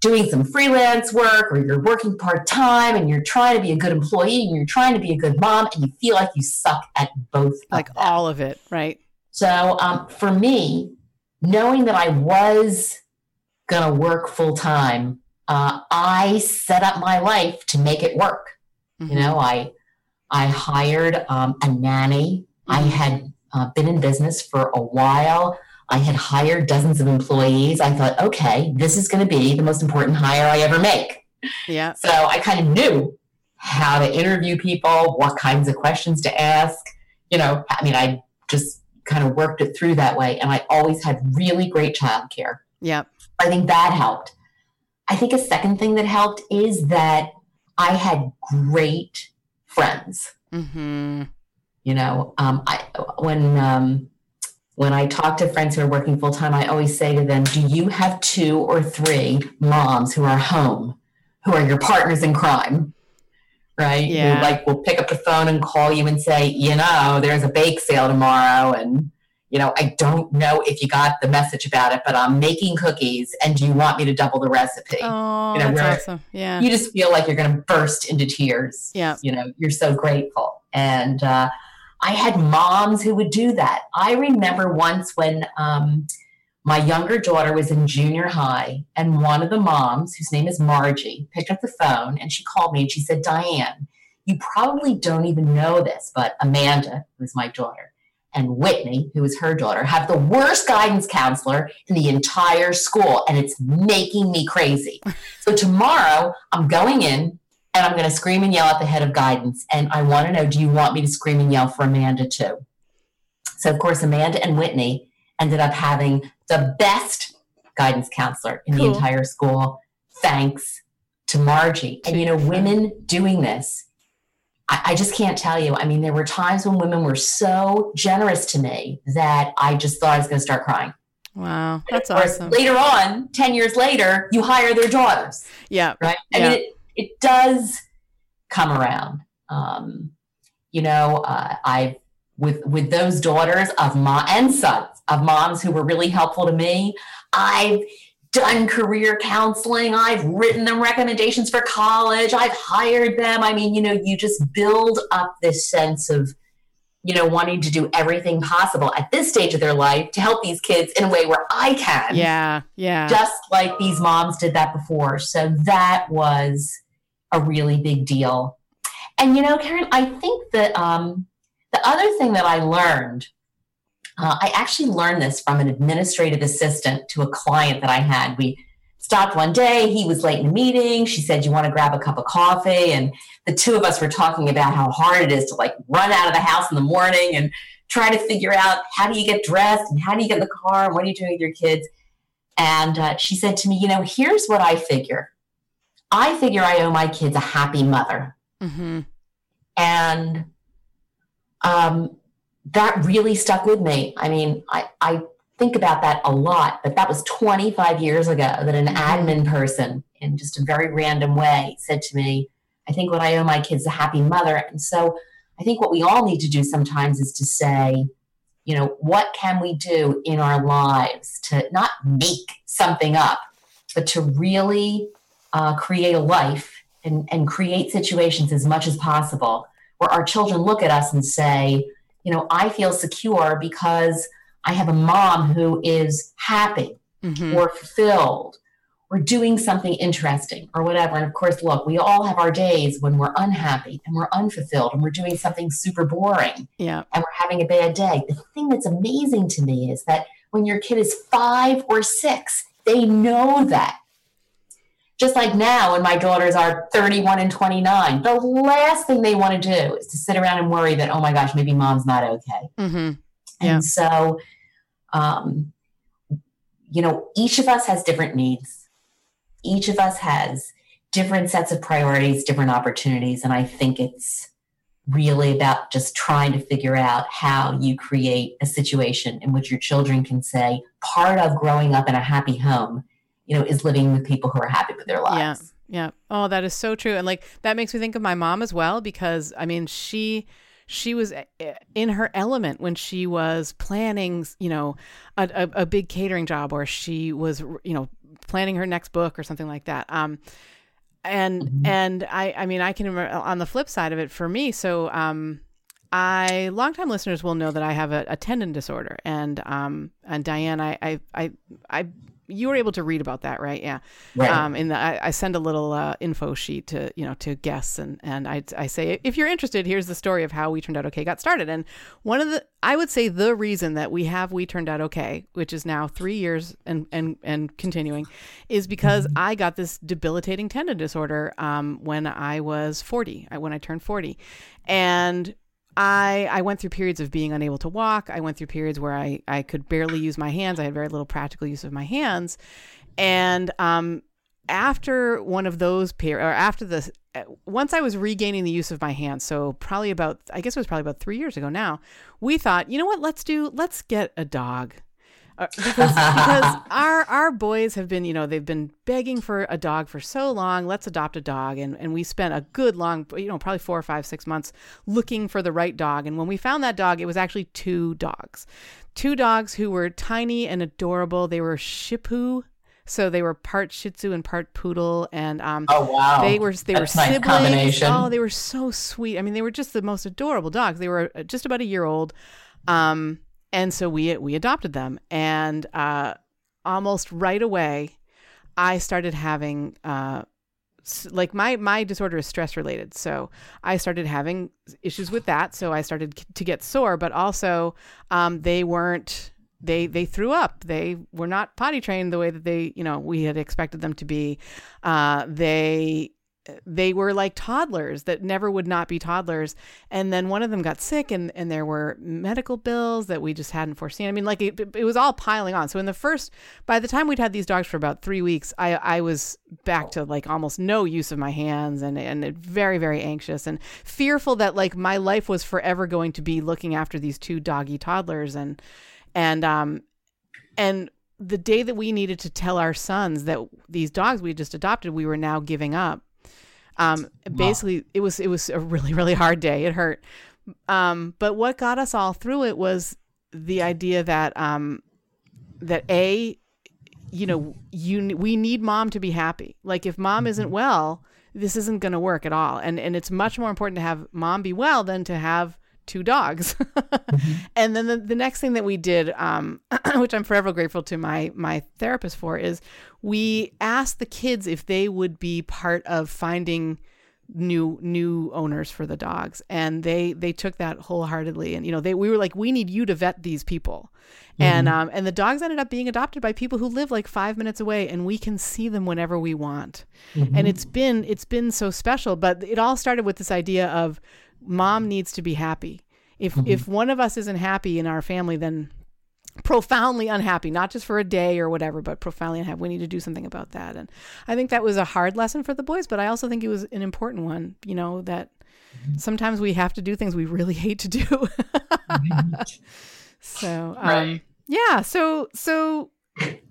doing some freelance work or you're working part time and you're trying to be a good employee and you're trying to be a good mom and you feel like you suck at both. Like them. all of it, right? So um, for me, knowing that I was going to work full time, uh, I set up my life to make it work. Mhm. You know, I I hired um, a nanny. I Mhm. had uh, been in business for a while. I had hired dozens of employees. I thought, okay, this is going to be the most important hire I ever make. Yeah. So I kind of knew how to interview people, what kinds of questions to ask. You know, I mean, I just kind of worked it through that way. And I always had really great childcare. Yeah. I think that helped. I think a second thing that helped is that I had great friends. Mm-hmm. You know, um, I when um, when I talk to friends who are working full time, I always say to them, "Do you have two or three moms who are home, who are your partners in crime?" Right? Yeah. Who like will pick up the phone and call you and say, "You know, there's a bake sale tomorrow, and you know, I don't know if you got the message about it, but I'm making cookies, and do you want me to double the recipe?" Oh, You know, that's awesome. Yeah. You just feel like you're going to burst into tears Yeah. you know you're so grateful and uh, i had moms who would do that i remember once when um, my younger daughter was in junior high and one of the moms whose name is margie picked up the phone and she called me and she said diane you probably don't even know this but amanda who's my daughter and whitney who is her daughter have the worst guidance counselor in the entire school and it's making me crazy so tomorrow i'm going in and I'm going to scream and yell at the head of guidance. And I want to know do you want me to scream and yell for Amanda too? So, of course, Amanda and Whitney ended up having the best guidance counselor in Cool. the entire school, thanks to Margie. And, you know, women doing this, I, I just can't tell you. I mean, there were times when women were so generous to me that I just thought I was going to start crying. Wow. That's awesome. Later on, 10 years later, you hire their daughters Yeah. right? I Yeah. mean, it, it does come around. Um, you know, uh, I with with those daughters of mom and sons of moms who were really helpful to me. I've done career counseling. I've written them recommendations for college. I've hired them. I mean, you know, you just build up this sense of you know wanting to do everything possible at this stage of their life to help these kids in a way where I can Yeah. Yeah. just like these moms did that before. So that was a really big deal. And you know, Karen, I think that um, the other thing that I learned Uh, I actually learned this from an administrative assistant to a client that I had. We stopped one day. He was late in a meeting. She said, You want to grab a cup of coffee? And the two of us were talking about how hard it is to like run out of the house in the morning and try to figure out how do you get dressed and how do you get in the car and what are you doing with your kids. And uh, she said to me, You know, here's what I figure I figure I owe my kids a happy mother. Mm-hmm. And um, that really stuck with me. I mean, I, I think about that a lot, but that was 25 years ago that an mm-hmm. admin person, in just a very random way, said to me, I think what I owe my kids is a happy mother. And so I think what we all need to do sometimes is to say, you know, what can we do in our lives to not make something up, but to really uh, create a life and, and create situations as much as possible where our children look at us and say, you know, I feel secure because I have a mom who is happy mm-hmm. or fulfilled or doing something interesting or whatever. And of course, look, we all have our days when we're unhappy and we're unfulfilled and we're doing something super boring. Yeah. And we're having a bad day. The thing that's amazing to me is that when your kid is five or six, they know that. Just like now, when my daughters are 31 and 29, the last thing they want to do is to sit around and worry that, oh my gosh, maybe mom's not okay. Mm-hmm. Yeah. And so, um, you know, each of us has different needs. Each of us has different sets of priorities, different opportunities. And I think it's really about just trying to figure out how you create a situation in which your children can say, part of growing up in a happy home you know, is living with people who are happy with their lives. Yeah. Yeah. Oh, that is so true. And like that makes me think of my mom as well because I mean, she she was eh, eh, in her element when she was planning, you know, a, a, a big catering job or she was, you know, planning her next book or something like that. Um, and mm-hmm. and I I mean I can remember on the flip side of it for me. So um, I longtime listeners will know that I have a, a tendon disorder, and um, and Diane, I I I, I you were able to read about that, right? Yeah. Right. Um, and I, I, send a little uh, info sheet to you know to guests, and and I I say if you're interested, here's the story of how we turned out okay got started. And one of the I would say the reason that we have we turned out okay, which is now three years and and and continuing, is because mm-hmm. I got this debilitating tendon disorder um, when I was 40, when I turned 40, and I I went through periods of being unable to walk. I went through periods where I I could barely use my hands. I had very little practical use of my hands, and um, after one of those periods, or after the once I was regaining the use of my hands, so probably about I guess it was probably about three years ago now, we thought, you know what, let's do let's get a dog. Uh, because because our our boys have been you know they've been begging for a dog for so long let's adopt a dog and and we spent a good long you know probably four or five six months looking for the right dog and when we found that dog it was actually two dogs two dogs who were tiny and adorable they were Shih-Tzu so they were part Shih Tzu and part Poodle, and um, oh wow, they were they That's were nice siblings. Oh, they were so sweet. I mean, they were just the most adorable dogs. They were uh, just about a year old. Um, and so we we adopted them, and uh, almost right away, I started having uh, like my my disorder is stress related, so I started having issues with that. So I started to get sore, but also um, they weren't they they threw up. They were not potty trained the way that they you know we had expected them to be. Uh, they they were like toddlers that never would not be toddlers. And then one of them got sick, and, and there were medical bills that we just hadn't foreseen. I mean, like it, it was all piling on. So in the first, by the time we'd had these dogs for about three weeks, I, I was back to like almost no use of my hands and, and very, very anxious and fearful that like my life was forever going to be looking after these two doggy toddlers. And, and, um, and the day that we needed to tell our sons that these dogs we just adopted, we were now giving up um, basically, it was it was a really really hard day. It hurt, um, but what got us all through it was the idea that um, that a, you know, you we need mom to be happy. Like if mom isn't mm-hmm. well, this isn't going to work at all. And and it's much more important to have mom be well than to have two dogs. mm-hmm. And then the, the next thing that we did, um, which I'm forever grateful to my my therapist for, is we asked the kids if they would be part of finding new new owners for the dogs. And they they took that wholeheartedly. And you know they we were like we need you to vet these people. And um and the dogs ended up being adopted by people who live like 5 minutes away and we can see them whenever we want. And it's been it's been so special but it all started with this idea of mom needs to be happy if mm-hmm. if one of us isn't happy in our family then profoundly unhappy, not just for a day or whatever, but profoundly unhappy. We need to do something about that. And I think that was a hard lesson for the boys, but I also think it was an important one, you know, that mm-hmm. sometimes we have to do things we really hate to do. Mm-hmm. so, um, Right. yeah, so, so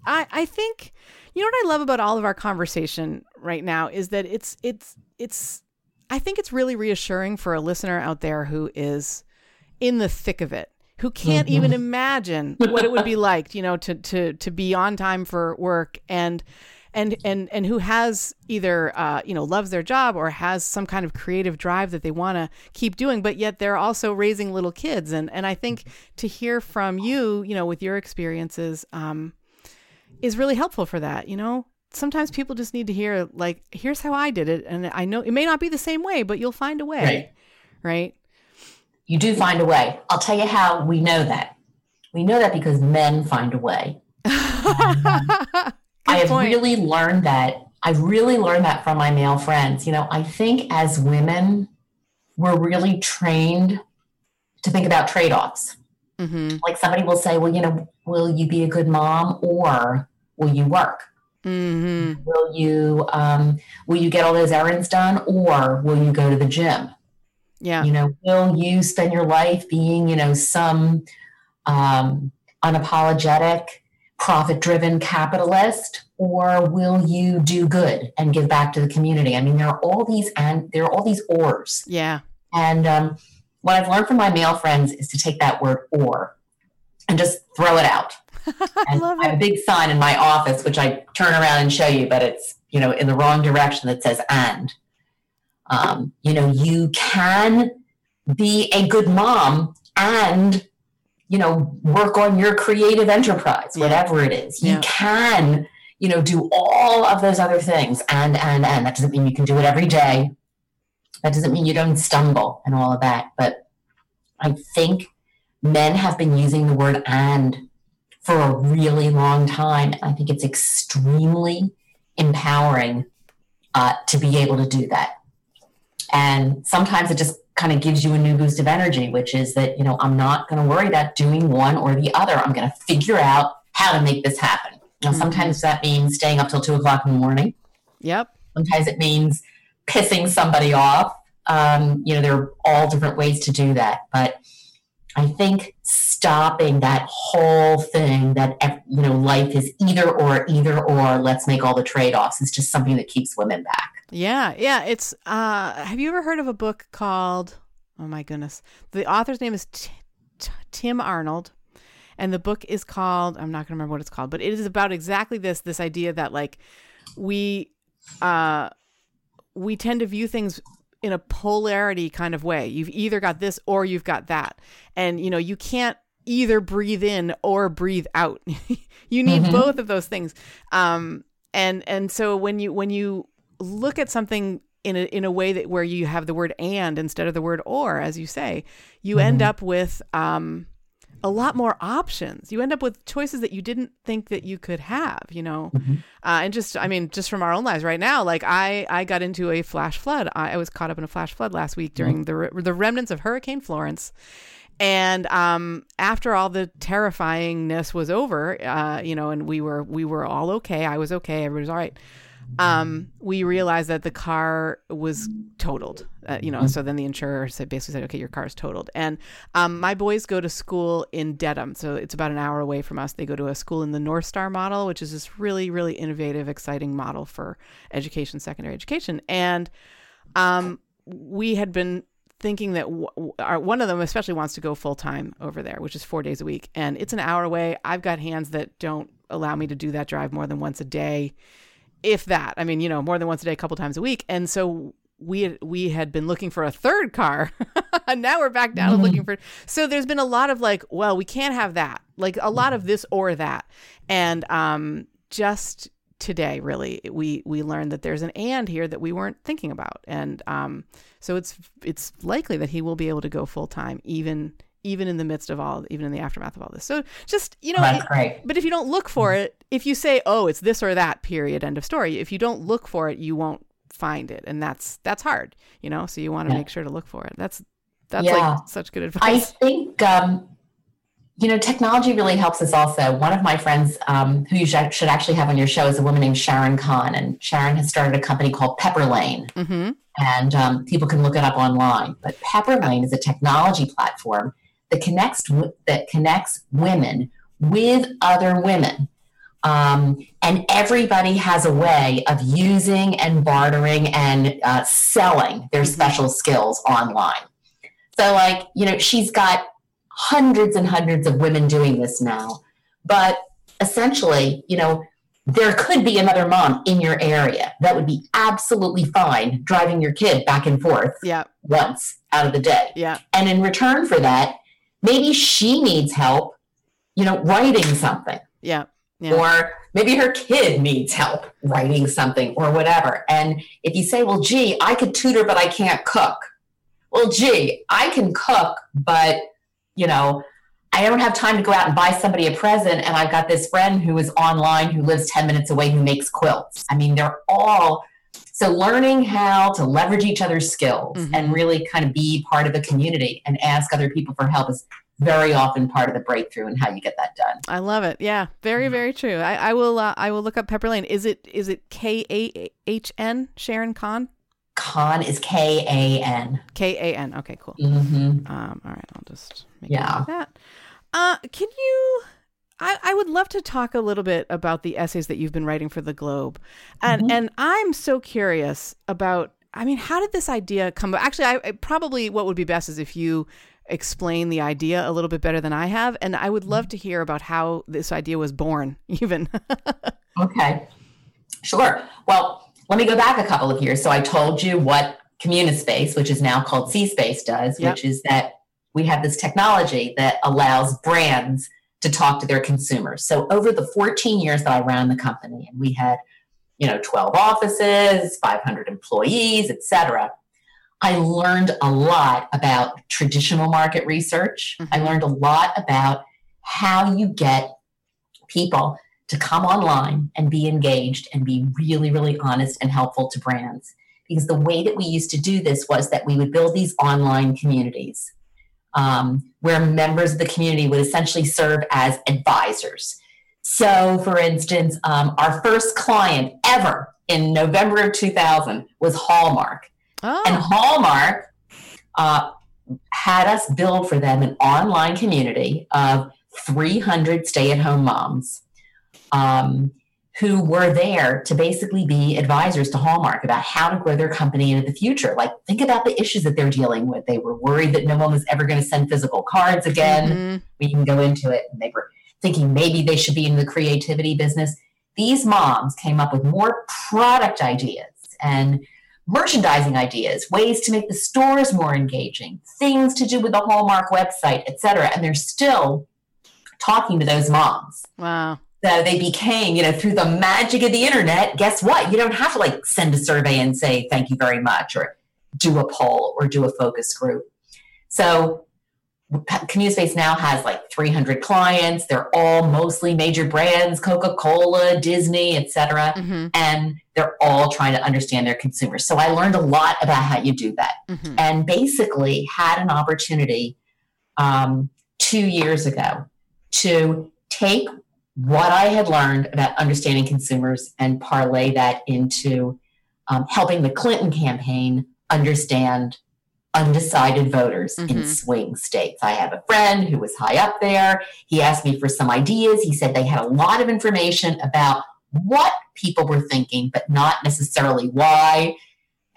I, I think, you know what I love about all of our conversation right now is that it's, it's, it's, I think it's really reassuring for a listener out there who is in the thick of it who can't even imagine what it would be like, you know, to to to be on time for work and and and and who has either uh, you know loves their job or has some kind of creative drive that they want to keep doing, but yet they're also raising little kids. And and I think to hear from you, you know, with your experiences, um, is really helpful for that. You know, sometimes people just need to hear like, here's how I did it, and I know it may not be the same way, but you'll find a way, Right. right? You do find a way. I'll tell you how we know that. We know that because men find a way. I have point. really learned that. I've really learned that from my male friends. You know, I think as women, we're really trained to think about trade offs. Mm-hmm. Like somebody will say, well, you know, will you be a good mom or will you work? Mm-hmm. Will you um, will you get all those errands done or will you go to the gym? Yeah. You know, will you spend your life being, you know, some um, unapologetic, profit driven capitalist, or will you do good and give back to the community? I mean, there are all these and there are all these ors. Yeah. And um, what I've learned from my male friends is to take that word or and just throw it out. I And love I have it. a big sign in my office, which I turn around and show you, but it's, you know, in the wrong direction that says and. Um, you know, you can be a good mom and, you know, work on your creative enterprise, Yeah. whatever it is. You Yeah. can, you know, do all of those other things. And, and, and that doesn't mean you can do it every day. That doesn't mean you don't stumble and all of that. But I think men have been using the word and for a really long time. I think it's extremely empowering uh, to be able to do that. And sometimes it just kind of gives you a new boost of energy, which is that, you know, I'm not going to worry about doing one or the other. I'm going to figure out how to make this happen. Now, sometimes that means staying up till two o'clock in the morning. Yep. Sometimes it means pissing somebody off. Um, you know, there are all different ways to do that. But I think stopping that whole thing that, you know, life is either or, either or, let's make all the trade offs is just something that keeps women back. Yeah. Yeah. It's, uh, have you ever heard of a book called, oh my goodness, the author's name is T- T- Tim Arnold. And the book is called, I'm not going to remember what it's called, but it is about exactly this, this idea that like we, uh, we tend to view things in a polarity kind of way. You've either got this or you've got that. And you know, you can't either breathe in or breathe out. you need Mhm. both of those things. Um and and so when you when you look at something in a in a way that where you have the word and instead of the word or as you say, you end up with um a lot more options. You end up with choices that you didn't think that you could have, you know. Uh, and just, I mean, just from our own lives right now, like I, I got into a flash flood. I, I was caught up in a flash flood last week during the re- the remnants of Hurricane Florence. And um, after all the terrifyingness was over, uh, you know, and we were we were all okay. I was okay. Everybody was all right. Um, we realized that the car was totaled. Uh, you know, so then the insurer said basically said, "Okay, your car is totaled." And um, my boys go to school in Dedham, so it's about an hour away from us. They go to a school in the North Star model, which is this really, really innovative, exciting model for education, secondary education. And um, we had been thinking that w- our, one of them especially wants to go full time over there, which is four days a week, and it's an hour away. I've got hands that don't allow me to do that drive more than once a day, if that. I mean, you know, more than once a day, a couple times a week, and so. We had, we had been looking for a third car, and now we're back down to looking for. So there's been a lot of like, well, we can't have that, like a lot of this or that, and um, just today really we we learned that there's an and here that we weren't thinking about and um so it's it's likely that he will be able to go full time even even in the midst of all even in the aftermath of all this so just you know That's it- but if you don't look for it if you say oh it's this or that period end of story if you don't look for it you won't find it and that's that's hard you know so you want to Yeah. make sure to look for it that's that's Yeah. like such good advice. I think um, you know technology really helps us also. One of my friends um, who you should should actually have on your show is a woman named Sharon Kan, and Sharon has started a company called Pepper Lane, mm-hmm and um, people can look it up online. But Pepper Lane is a technology platform that connects that connects women with other women. Um, and everybody has a way of using and bartering and uh, selling their Mhm. special skills online. So, like, you know, she's got hundreds and hundreds of women doing this now. But essentially, you know, there could be another mom in your area that would be absolutely fine driving your kid back and forth yeah once out of the day. yeah And in return for that, maybe she needs help, you know, writing something yeah Yeah. or maybe her kid needs help writing something or whatever. And if you say, well, gee, I could tutor, but I can't cook. Well, gee, I can cook, but, you know, I don't have time to go out and buy somebody a present. And I've got this friend who is online who lives 10 minutes away who makes quilts. I mean, they're all so learning how to leverage each other's skills Mhm. and really kind of be part of a community and ask other people for help is very often part of the breakthrough and how you get that done. I love it. Yeah, very, very true. I, I will. Uh, I will look up Pepper Lane. Is it is it K A H N Sharon Kan? Kan is K A N. K A N. Okay, cool. Mm-hmm. Um, all right, I'll just make Yeah. yeah. that. Uh, can you? I, I would love to talk a little bit about the essays that you've been writing for the Globe, and Mhm. and I'm so curious about. I mean, how did this idea come? Actually, I, I probably what would be best is if you explain the idea a little bit better than I have, and I would love to hear about how this idea was born, even. Okay. Sure. Well, let me go back a couple of years. So I told you what Communispace, which is now called C Space, does, Yep. which is that we have this technology that allows brands to talk to their consumers. So over the 14 years that I ran the company, and we had, you know, 12 offices, 500 employees, et cetera. I learned a lot about traditional market research. I Mhm. learned a lot about how you get people to come online and be engaged and be really, really honest and helpful to brands. Because the way that we used to do this was that we would build these online communities um, where members of the community would essentially serve as advisors. So, for instance, um, our first client ever in November of 2000 was Hallmark. And Oh, Hallmark uh, had us build for them an online community of 300 stay at home moms um, who were there to basically be advisors to Hallmark about how to grow their company into the future. Like, think about the issues that they're dealing with. They were worried that no one was ever going to send physical cards again mhm. we can go into it. And they were thinking maybe they should be in the creativity business. These moms came up with more product ideas and merchandising ideas, ways to make the stores more engaging, things to do with the Hallmark website, et cetera. And they're still talking to those moms. wow. So they became, you know, through the magic of the internet, guess what? You don't have to like send a survey and say thank you very much or do a poll or do a focus group. So CommuniSpace now has like 300 clients. They're all mostly major brands, Coca-Cola, Disney, etc. cetera. hmm And they're all trying to understand their consumers. So I learned a lot about how you do that hmm and basically had an opportunity um, two years ago to take what I had learned about understanding consumers and parlay that into um, helping the Clinton campaign understand undecided voters in Mhm. swing states. I have a friend who was high up there. He asked me for some ideas. He said they had a lot of information about what people were thinking, but not necessarily why.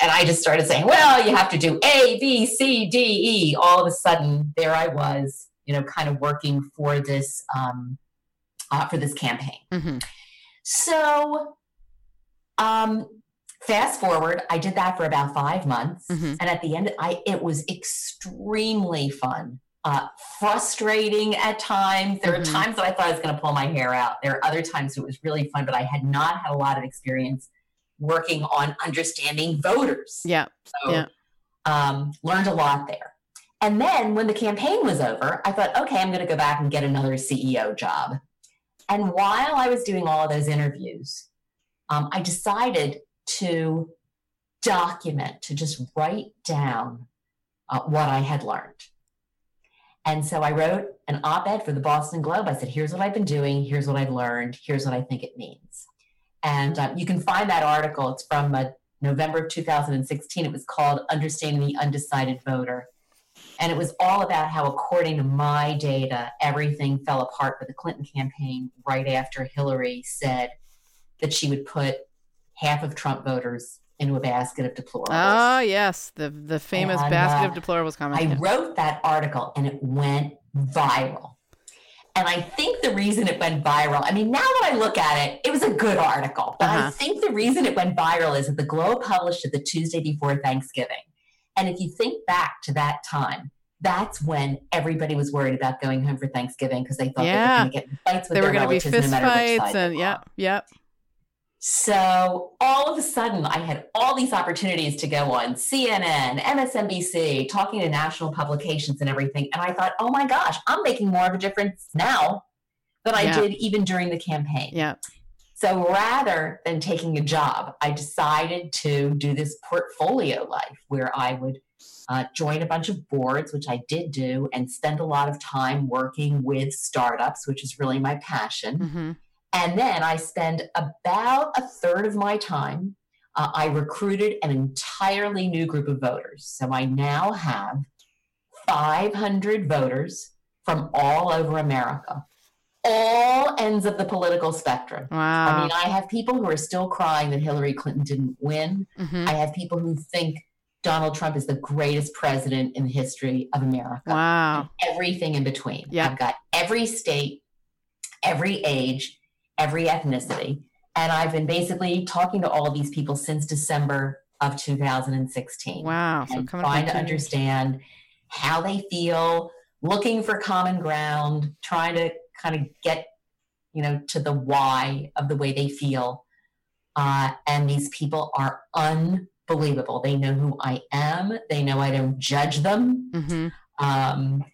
And I just started saying, well, you have to do A, B, C, D, E. All of a sudden, there I was, you know, kind of working for this um, uh, for this campaign. hmm So, um, fast forward, I did that for about five months, Mhm. and at the end, I it was extremely fun uh, frustrating at times. There Mhm. are times that I thought I was going to pull my hair out. There are other times it was really fun, but I had not had a lot of experience working on understanding voters. Yeah. So, Yeah. um, learned a lot there. And then when the campaign was over, I thought, okay, I'm going to go back and get another CEO job. And while I was doing all of those interviews, um, I decided to document, to just write down uh, what I had learned. And so I wrote an op ed for the Boston Globe. I said, here's what I've been doing, here's what I've learned, here's what I think it means. And um, you can find that article. It's from uh, November of 2016. It was called Understanding the Undecided Voter. And it was all about how, according to my data, everything fell apart for the Clinton campaign right after Hillary said that she would put half of Trump voters into a basket of deplorables. Ah, yes, the the famous And, basket uh, of deplorables comment. I wrote that article and it went viral. And I think the reason it went viral, I mean, now that I look at it, it was a good article. But I Uh-huh. think the reason it went viral is that the Globe published it the Tuesday before Thanksgiving. And if you think back to that time, that's when everybody was worried about going home for Thanksgiving because they thought Yeah. they were going to get fights with were their going to be relatives fist no matter fights side they and were yeah, yeah. So all of a sudden, I had all these opportunities to go on CNN, MSNBC, talking to national publications and everything. And I thought, oh my gosh, I'm making more of a difference now than I Yeah. did even during the campaign. Yeah. So rather than taking a job, I decided to do this portfolio life where I would uh, join a bunch of boards, which I did do, and spend a lot of time working with startups, which is really my passion. hmm And then I spend about a third of my time. Uh, I recruited an entirely new group of voters. So I now have 500 voters from all over America, all ends of the political spectrum. Wow. I mean, I have people who are still crying that Hillary Clinton didn't win. hmm I have people who think Donald Trump is the greatest president in the history of America Wow. everything in between. Yeah. I've got every state, every age, every ethnicity. And I've been basically talking to all of these people since December of 2016. Wow. And up trying to understand how they feel, looking for common ground, trying to kind of get, you know, to the why of the way they feel. Uh, and these people are unbelievable. They know who I am. They know I don't judge them. Mhm. Um,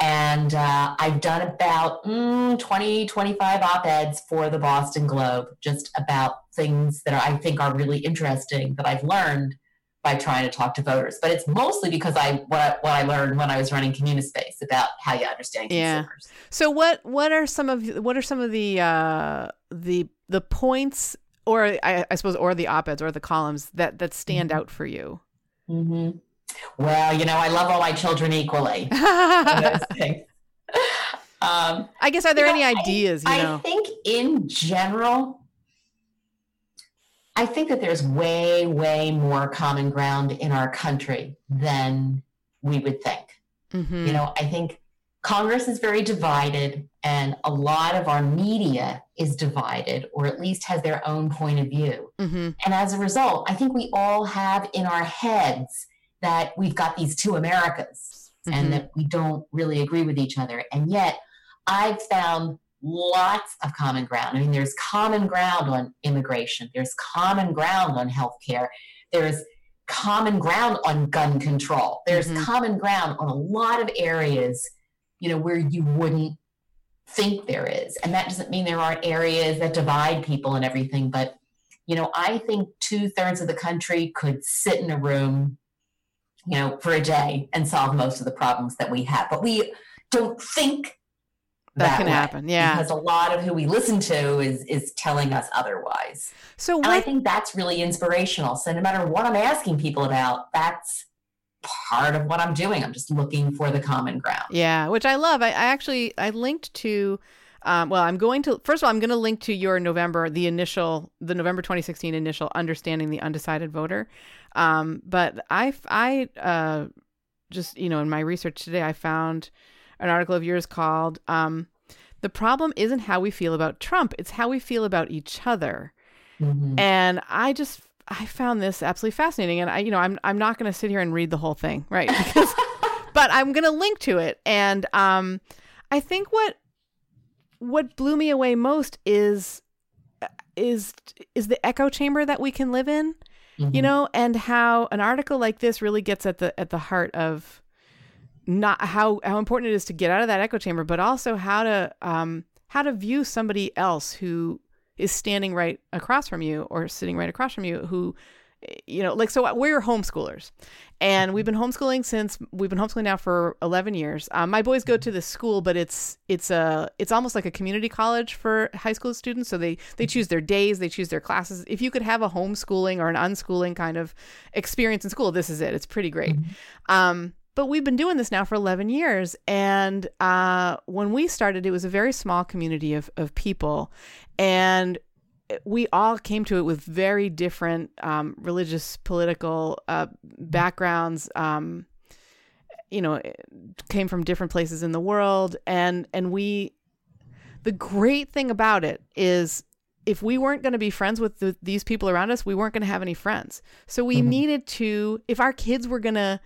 and uh, I've done about mm, 20, 25 op eds for the Boston Globe, just about things that I think are really interesting that I've learned by trying to talk to voters. But it's mostly because I what, I- what I learned when I was running Communispace about how you understand Yeah. consumers. So what what are some of what are some of the uh the the points or I, I suppose or the op-eds or the columns that that stand Mhm. out for you? hmm Well, you know, I love all my children equally. Of I. Um, guess are there any know, I- ideas, you I think in general, I think that there's way, way more common ground in our country than we would think. Mhm. You know, I think Congress is very divided, and a lot of our media is divided, or at least has their own point of view. Mhm. And as a result, I think we all have in our heads that we've got these two Americas Mhm. and that we don't really agree with each other. And yet, I've found lots of common ground. I mean, there's common ground on immigration, there's common ground on healthcare, there's common ground on gun control, there's Mhm. common ground on a lot of areas, you know, where you wouldn't think there is. And that doesn't mean there aren't areas that divide people and everything, but you know, I think two thirds of the country could sit in a room, you know, for a day and solve most of the problems that we have. But we don't think That can way, happen, yeah. Because a lot of who we listen to is is telling us otherwise. So And I think that's really inspirational. So no matter what I'm asking people about, that's part of what I'm doing. I'm just looking for the common ground. Yeah, which I love. I, I actually I linked to um, well, I'm going to first of all, I'm going to link to your November, the initial, the November 2016 initial understanding the undecided voter. Um, but I, I uh, just you know in my research today, I found an article of yours called um, "The problem isn't how we feel about Trump; it's how we feel about each other." Mhm. and I just I found this absolutely fascinating. And I, you know, I'm I'm not going to sit here and read the whole thing, right? Because but I'm going to link to it. And um, I think what what blew me away most is is is the echo chamber that we can live in, mm-hmm. you know, and how an article like this really gets at the at the heart of not how how important it is to get out of that echo chamber, but also how to um, how to view somebody else who is standing right across from you or sitting right across from you who you know like so we're homeschoolers and we've been homeschooling since we've been homeschooling now for 11 years. Um, my boys go to this school but it's it's a it's almost like a community college for high school students. So they they choose their days they choose their classes. If you could have a homeschooling or an unschooling kind of experience in school this is it. It's pretty great. Mm-hmm. um, but we've been doing this now for 11 years. And uh, when we started, it was a very small community of, of people. And we all came to it with very different um, religious, political uh, backgrounds. Um, you know, came from different places in the world, and and we. The great thing about it is if we weren't going to be friends with the, these people around us, we weren't going to have any friends. So we mm-hmm. needed to, if our kids were going to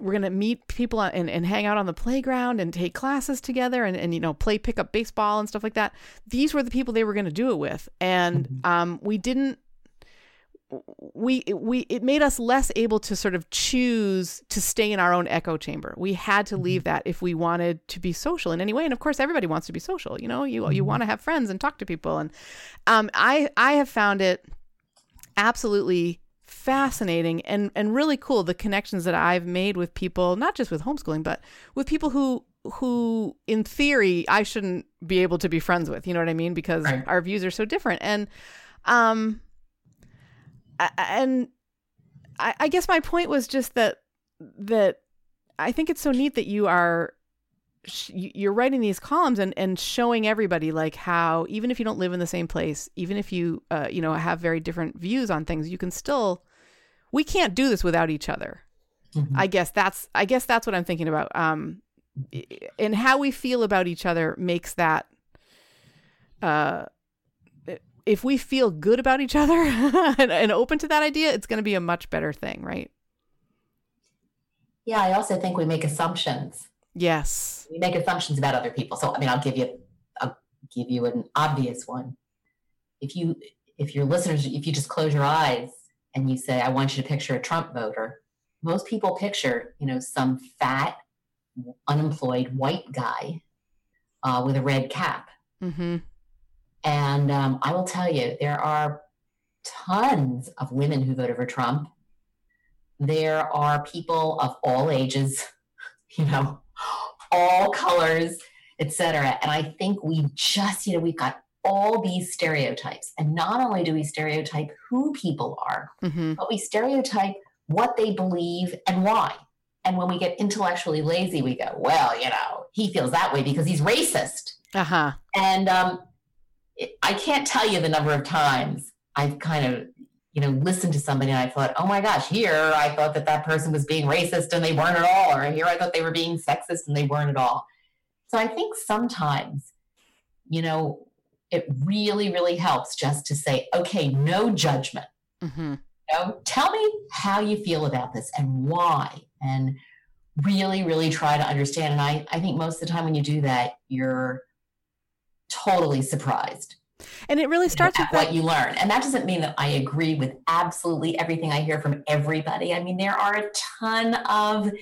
we're going to meet people and, and hang out on the playground and take classes together and, and you know play pickup baseball and stuff like that these were the people they were going to do it with and mm-hmm. um, we didn't we we it made us less able to sort of choose to stay in our own echo chamber. We had to leave mm-hmm. that if we wanted to be social in any way. And of course, everybody wants to be social. You know, you you mm-hmm. want to have friends and talk to people. And um, I I have found it absolutely fascinating and and really cool the connections that I've made with people not just with homeschooling but with people who who in theory I shouldn't be able to be friends with you know what I mean because right. our views are so different and um and I, I guess my point was just that that I think it's so neat that you are you're writing these columns and, and showing everybody like how even if you don't live in the same place even if you uh, you know have very different views on things you can still we can't do this without each other mm-hmm. i guess that's i guess that's what i'm thinking about um and how we feel about each other makes that uh if we feel good about each other and, and open to that idea it's going to be a much better thing right yeah i also think we make assumptions Yes. We make assumptions about other people. So I mean, I'll give you I'll give you an obvious one. If you if your listeners if you just close your eyes and you say I want you to picture a Trump voter, most people picture, you know, some fat unemployed white guy uh, with a red cap. Mm-hmm. And um, I will tell you, there are tons of women who voted for Trump. There are people of all ages, you know, all colors, etc. And I think we just, you know, we've got all these stereotypes. And not only do we stereotype who people are, mm-hmm. but we stereotype what they believe and why. And when we get intellectually lazy, we go, well, you know, he feels that way because he's racist. Uh-huh. And um, it, I can't tell you the number of times I've kind of you know, listened to somebody and I thought, oh my gosh, here I thought that that person was being racist and they weren't at all, or here I thought they were being sexist and they weren't at all. So I think sometimes, you know, it really, really helps just to say, okay, no judgment. Mm-hmm. You know, tell me how you feel about this and why, and really, really try to understand. And I, I think most of the time when you do that, you're totally surprised and it really starts with what you learn. And that doesn't mean that I agree with absolutely everything I hear from everybody. I mean, there are a ton of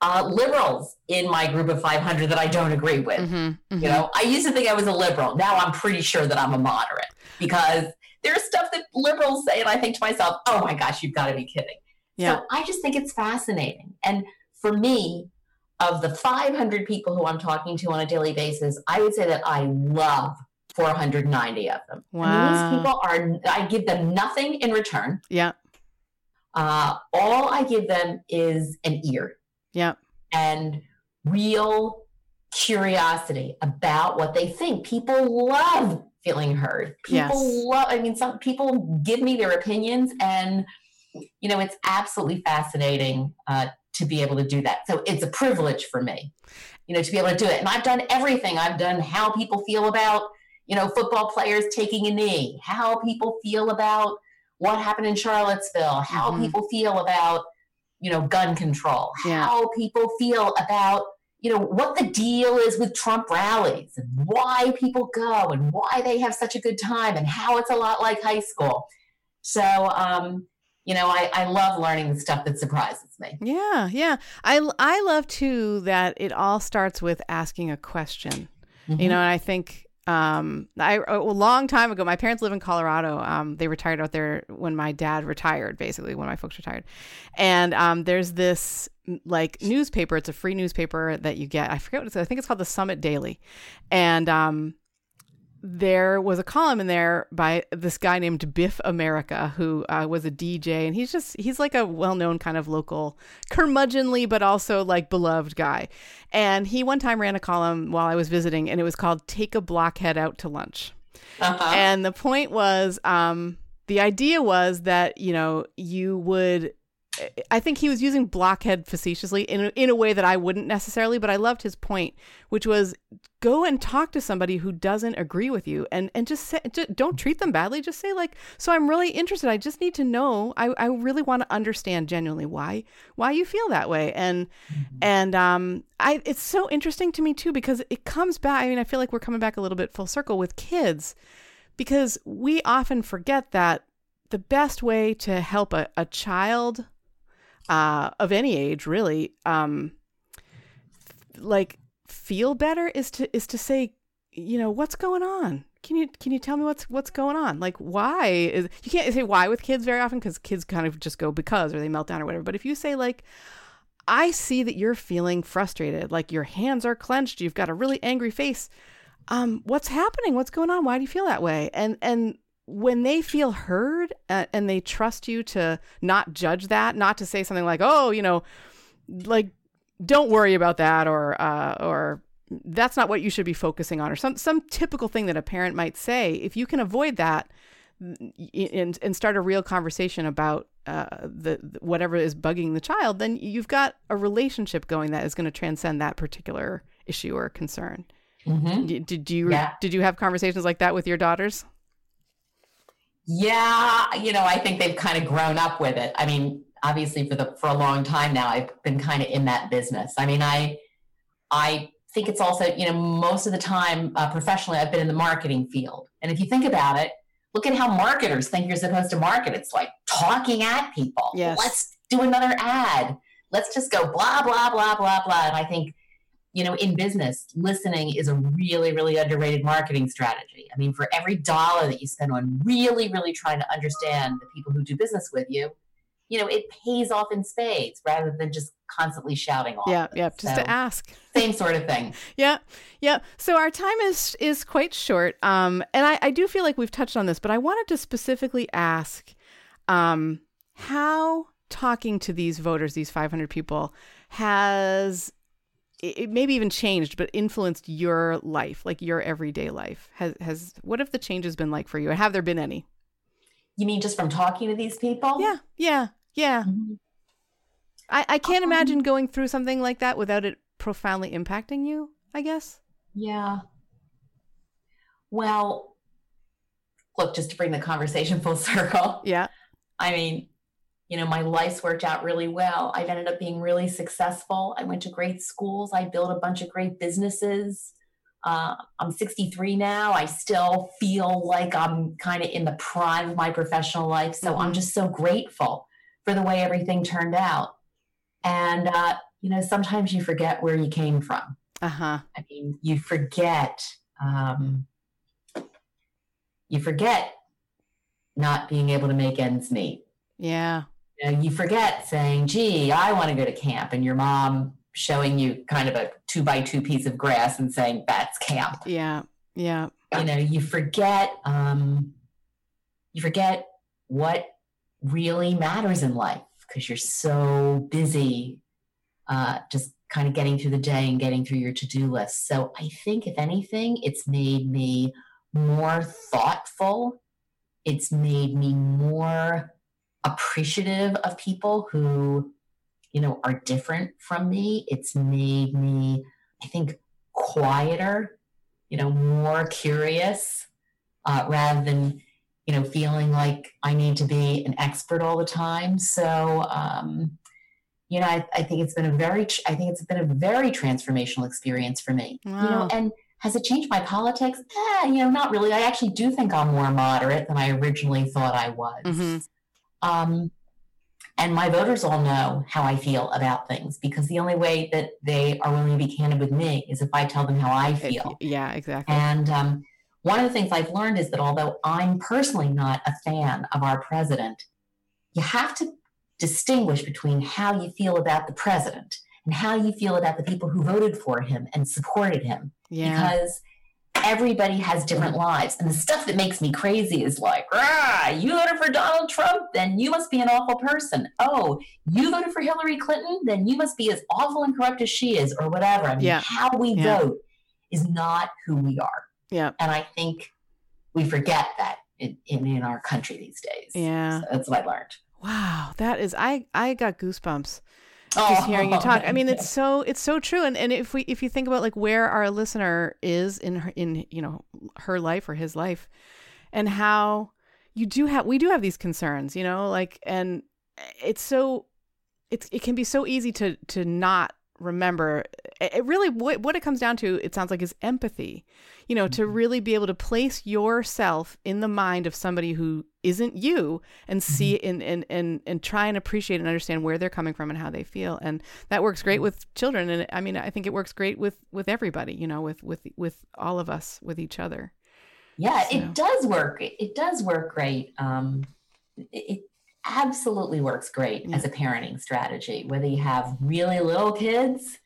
uh, liberals in my group of 500 that I don't agree with. Mm-hmm, mm-hmm. You know, I used to think I was a liberal. Now I'm pretty sure that I'm a moderate because there's stuff that liberals say, and I think to myself, oh my gosh, you've got to be kidding. Yeah. So I just think it's fascinating. And for me, of the 500 people who I'm talking to on a daily basis, I would say that I love 490 of them. Wow. And these people are, I give them nothing in return. Yeah. Uh, all I give them is an ear. Yeah. And real curiosity about what they think. People love feeling heard. People yes. love, I mean, some people give me their opinions, and, you know, it's absolutely fascinating uh, to be able to do that. So it's a privilege for me, you know, to be able to do it. And I've done everything. I've done how people feel about you know, football players taking a knee, how people feel about what happened in Charlottesville, how mm-hmm. people feel about you know, gun control, Yeah. how people feel about, you know, what the deal is with Trump rallies and why people go and why they have such a good time and how it's a lot like high school. So, um, you know, I, I love learning the stuff that surprises me. Yeah, yeah. I I love too that it all starts with asking a question. Mm-hmm. You know, and I think um I a long time ago my parents live in Colorado. Um they retired out there when my dad retired basically when my folks retired. And um there's this like newspaper, it's a free newspaper that you get. I forget what it's I think it's called the Summit Daily. And um there was a column in there by this guy named Biff America, who uh, was a DJ, and he's just he's like a well-known kind of local curmudgeonly, but also like beloved guy. And he one time ran a column while I was visiting, and it was called "Take a Blockhead Out to Lunch." Uh-huh. And the point was, um, the idea was that you know you would. I think he was using blockhead facetiously in a, in a way that I wouldn't necessarily, but I loved his point, which was go and talk to somebody who doesn't agree with you, and and just say, just, don't treat them badly. Just say like, so I'm really interested. I just need to know. I, I really want to understand genuinely why why you feel that way, and and um, I it's so interesting to me too because it comes back. I mean, I feel like we're coming back a little bit full circle with kids because we often forget that the best way to help a, a child uh, of any age really um, like feel better is to is to say you know what's going on? Can you can you tell me what's what's going on? Like why is you can't say why with kids very often because kids kind of just go because or they melt down or whatever but if you say like i see that you're feeling frustrated like your hands are clenched you've got a really angry face um what's happening? What's going on? Why do you feel that way? And and when they feel heard uh, and they trust you to not judge that not to say something like oh you know like don't worry about that or uh, or that's not what you should be focusing on or some some typical thing that a parent might say if you can avoid that and and start a real conversation about uh, the whatever is bugging the child then you've got a relationship going that is going to transcend that particular issue or concern Mhm. did, did you Yeah. did you have conversations like that with your daughters Yeah, you know, I think they've kind of grown up with it. I mean, obviously for the for a long time now, I've been kind of in that business. I mean, I I think it's also, you know, most of the time uh, professionally, I've been in the marketing field. And if you think about it, look at how marketers think you're supposed to market. It's like talking at people. Yes. Let's do another ad. Let's just go blah blah blah blah blah. And I think you know, in business, listening is a really, really underrated marketing strategy. I mean, for every dollar that you spend on really, really trying to understand the people who do business with you, you know, it pays off in spades rather than just constantly shouting off. yeah yeah just So, to ask Same sort of thing. Yeah, yeah. So our time is is quite short, um, and I, I do feel like we've touched on this, but I wanted to specifically ask um, how talking to these voters, these 500 people, has it it maybe even changed, but influenced your life, like your everyday life. Has has what have the changes been like for you, and have there been any? You mean just from talking to these people? Yeah, yeah, yeah. Mhm. I, I can't Um, imagine going through something like that without it profoundly impacting you. I guess. Yeah. Well, look, just to bring the conversation full circle, Yeah. I mean, you know, my life's worked out really well. I've ended up being really successful. I went to great schools. I built a bunch of great businesses. Uh, I'm 63 now. I still feel like I'm kind of in the prime of my professional life. So I'm Mhm. just so grateful for the way everything turned out. And, uh, you know, sometimes you forget where you came from. Uh huh. I mean, you forget, um, you forget not being able to make ends meet. Yeah. You, know, you forget saying, gee, I want to go to camp, and your mom showing you kind of a two by two piece of grass and saying, that's camp. Yeah. Yeah. You know, you forget, um, you forget what really matters in life because you're so busy uh, just kind of getting through the day and getting through your to-do list. So I think if anything, it's made me more thoughtful. It's made me more appreciative of people who, you know, are different from me. It's made me, I think, quieter, you know, more curious, uh, rather than, you know, feeling like I need to be an expert all the time. So, um, you know, I, I think it's been a very, I think it's been a very transformational experience for me. Wow. You know, and has it changed my politics? Eh, you know, not really. I actually do think I'm more moderate than I originally thought I was. Mhm. Um, and my voters all know how I feel about things because the only way that they are willing to be candid with me is if I tell them how I feel. yeah, exactly. And um, one of the things I've learned is that although I'm personally not a fan of our president, you have to distinguish between how you feel about the president and how you feel about the people who voted for him and supported him yeah. because everybody has different lives. And the stuff that makes me crazy is like, ah, you voted for Donald Trump, then you must be an awful person. Oh, you voted for Hillary Clinton, then you must be as awful and corrupt as she is, or whatever. I mean, Yeah. how we Yeah. vote is not who we are. Yeah. And I think we forget that in, in, in our country these days. Yeah. So that's what I learned. Wow, that is I I got goosebumps just hearing you oh. talk. I mean, it's so it's so true. And and if we if you think about like where our listener is in her in you know her life or his life, and how you do have we do have these concerns, you know, like and it's so it's it can be so easy to to not remember it really what, what it comes down to it sounds like is empathy. You know to really be able to place yourself in the mind of somebody who isn't you and see and, and and and try and appreciate and understand where they're coming from and how they feel. And that works great with children. And i mean i think it works great with with everybody you know with with with all of us with each other. Yeah, So- it does work. It does work great. Um, it absolutely works great Yeah. as a parenting strategy, whether you have really little kids,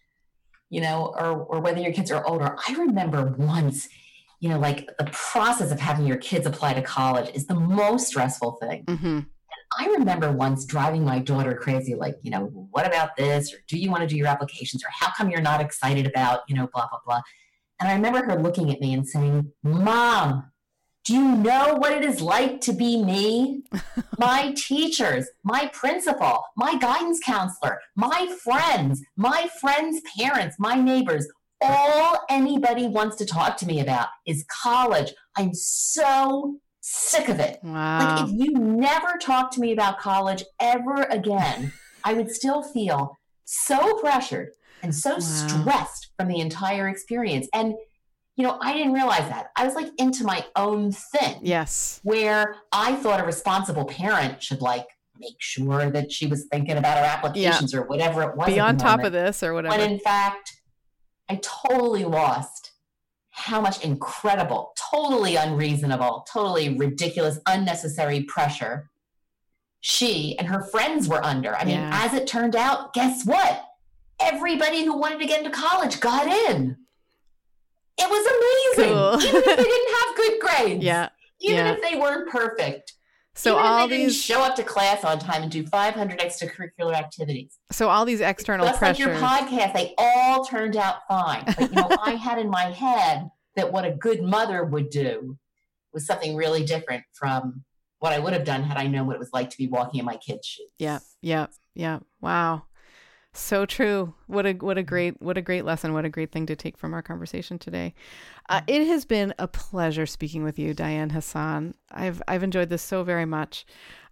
you know, or or whether your kids are older. I remember once, you know, like the process of having your kids apply to college is the most stressful thing. mm-hmm. I remember once driving my daughter crazy, like, you know, what about this? Or do you want to do your applications? Or how come you're not excited about, you know, blah, blah, blah. And I remember her looking at me and saying, Mom, do you know what it is like to be me? my teachers, my principal, my guidance counselor, my friends, my friends' parents, my neighbors, all anybody wants to talk to me about is college. I'm so sick of it. wow Like if you never talk to me about college ever again, I would still feel so pressured and so Wow. stressed from the entire experience. And you know, I didn't realize that. I was like into my own thing yes where I thought a responsible parent should like make sure that she was thinking about her applications or whatever it was. be on top moment. of this or whatever When in fact, I totally lost how much incredible, totally unreasonable, totally ridiculous, unnecessary pressure she and her friends were under. I mean, Yeah. as it turned out, guess what? Everybody who wanted to get into college got in. It was amazing. Cool. Even if they didn't have good grades. yeah Even yeah. if they weren't perfect. so Even all if they didn't these show up to class on time and do 500 extracurricular activities. so all these external Just like your podcast, they all turned out fine. But you know, I had in my head that what a good mother would do was something really different from what I would have done had I known what it was like to be walking in my kids' shoes. Yeah, yeah, yeah. Wow. So true. What a what a great what a great lesson. What a great thing to take from our conversation today. Uh, it has been a pleasure speaking with you, Diane Hassan. I've I've enjoyed this so very much.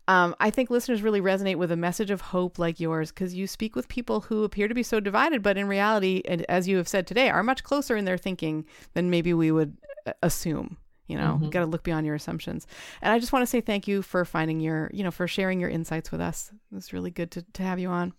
Um, I think listeners really resonate with a message of hope like yours because you speak with people who appear to be so divided, but in reality, and as you have said today, are much closer in their thinking than maybe we would uh, assume. You know, Mhm. you got to look beyond your assumptions. And I just want to say thank you for finding your, you know, for sharing your insights with us. It was really good to, to have you on.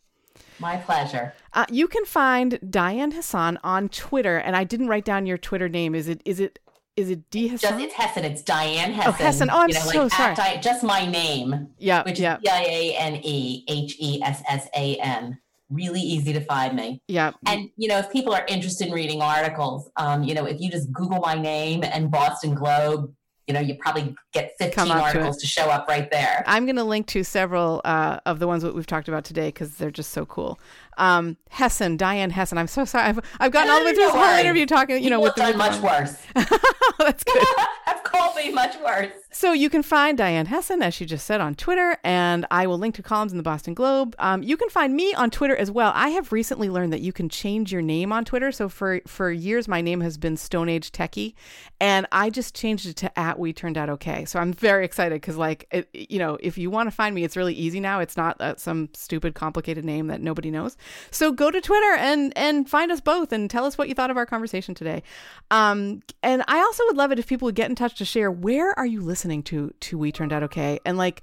My pleasure. Uh, you can find Diane Hassan on Twitter, and I didn't write down your Twitter name. Is it is it is it D Just Hassan? it's Hessan. It's Diane Hessan. Hessan. Oh, I'm you know, so like, sorry. Di- just my name, yeah, which yeah, is P I A N E H E S S A N. Really easy to find me. yeah. And you know, if people are interested in reading articles, um, you know, if you just Google my name and Boston Globe, you know, you probably get 15 Come up to articles to, show up right there. I'm going to link to several uh, of the ones that we've talked about today because they're just so cool. Um, Hessan, Diane Hessan. I'm so sorry. I've, I've gotten all the way through this whole interview talking, you know, with the done much worse. That's good. called be much worse. So you can find Diane Hessan, as she just said, on Twitter, and I will link to columns in the Boston Globe. Um, you can find me on Twitter as well. I have recently learned that you can change your name on Twitter. So for for years, my name has been Stone Age Techie, and I just changed it to at We Turned Out Okay. So I'm very excited because, like, it, you know, if you want to find me, it's really easy now. It's not uh, some stupid, complicated name that nobody knows. So go to Twitter and and find us both and tell us what you thought of our conversation today. Um, and I also would love it if people would get in touch to share where are you listening to to We Turned Out Okay? And like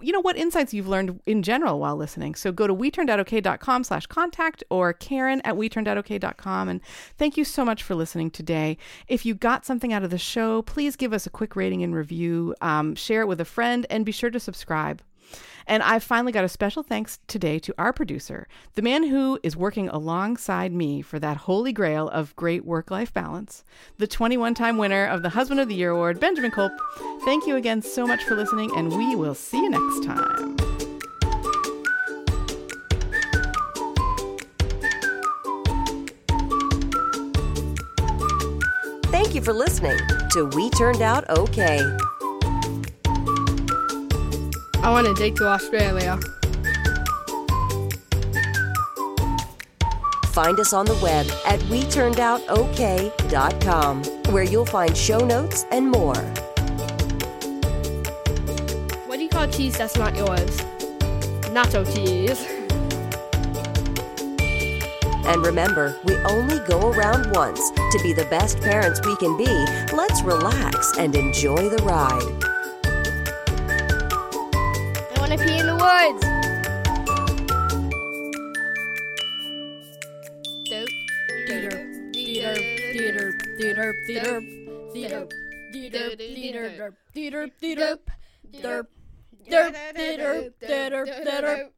you know what insights you've learned in general while listening. So go to we turned out okay.com slash contact or karen at we turned out okay.com and thank you so much for listening today. If you got something out of the show please give us a quick rating and review. Um, share it with a friend and be sure to subscribe and I've finally got a special thanks today to our producer, the man who is working alongside me for that holy grail of great work life balance, the 21 time winner of the Husband of the Year Award, Benjamin Kolp. Thank you again so much for listening, and we will see you next time. Thank you for listening to We Turned Out Okay. I want to date to Australia. Find us on the web at WeTurnedOutOK.com, where you'll find show notes and more. What do you call cheese that's not yours? Nacho cheese. And remember, we only go around once. To be the best parents we can be, let's relax and enjoy the ride. Want to pee in the woods.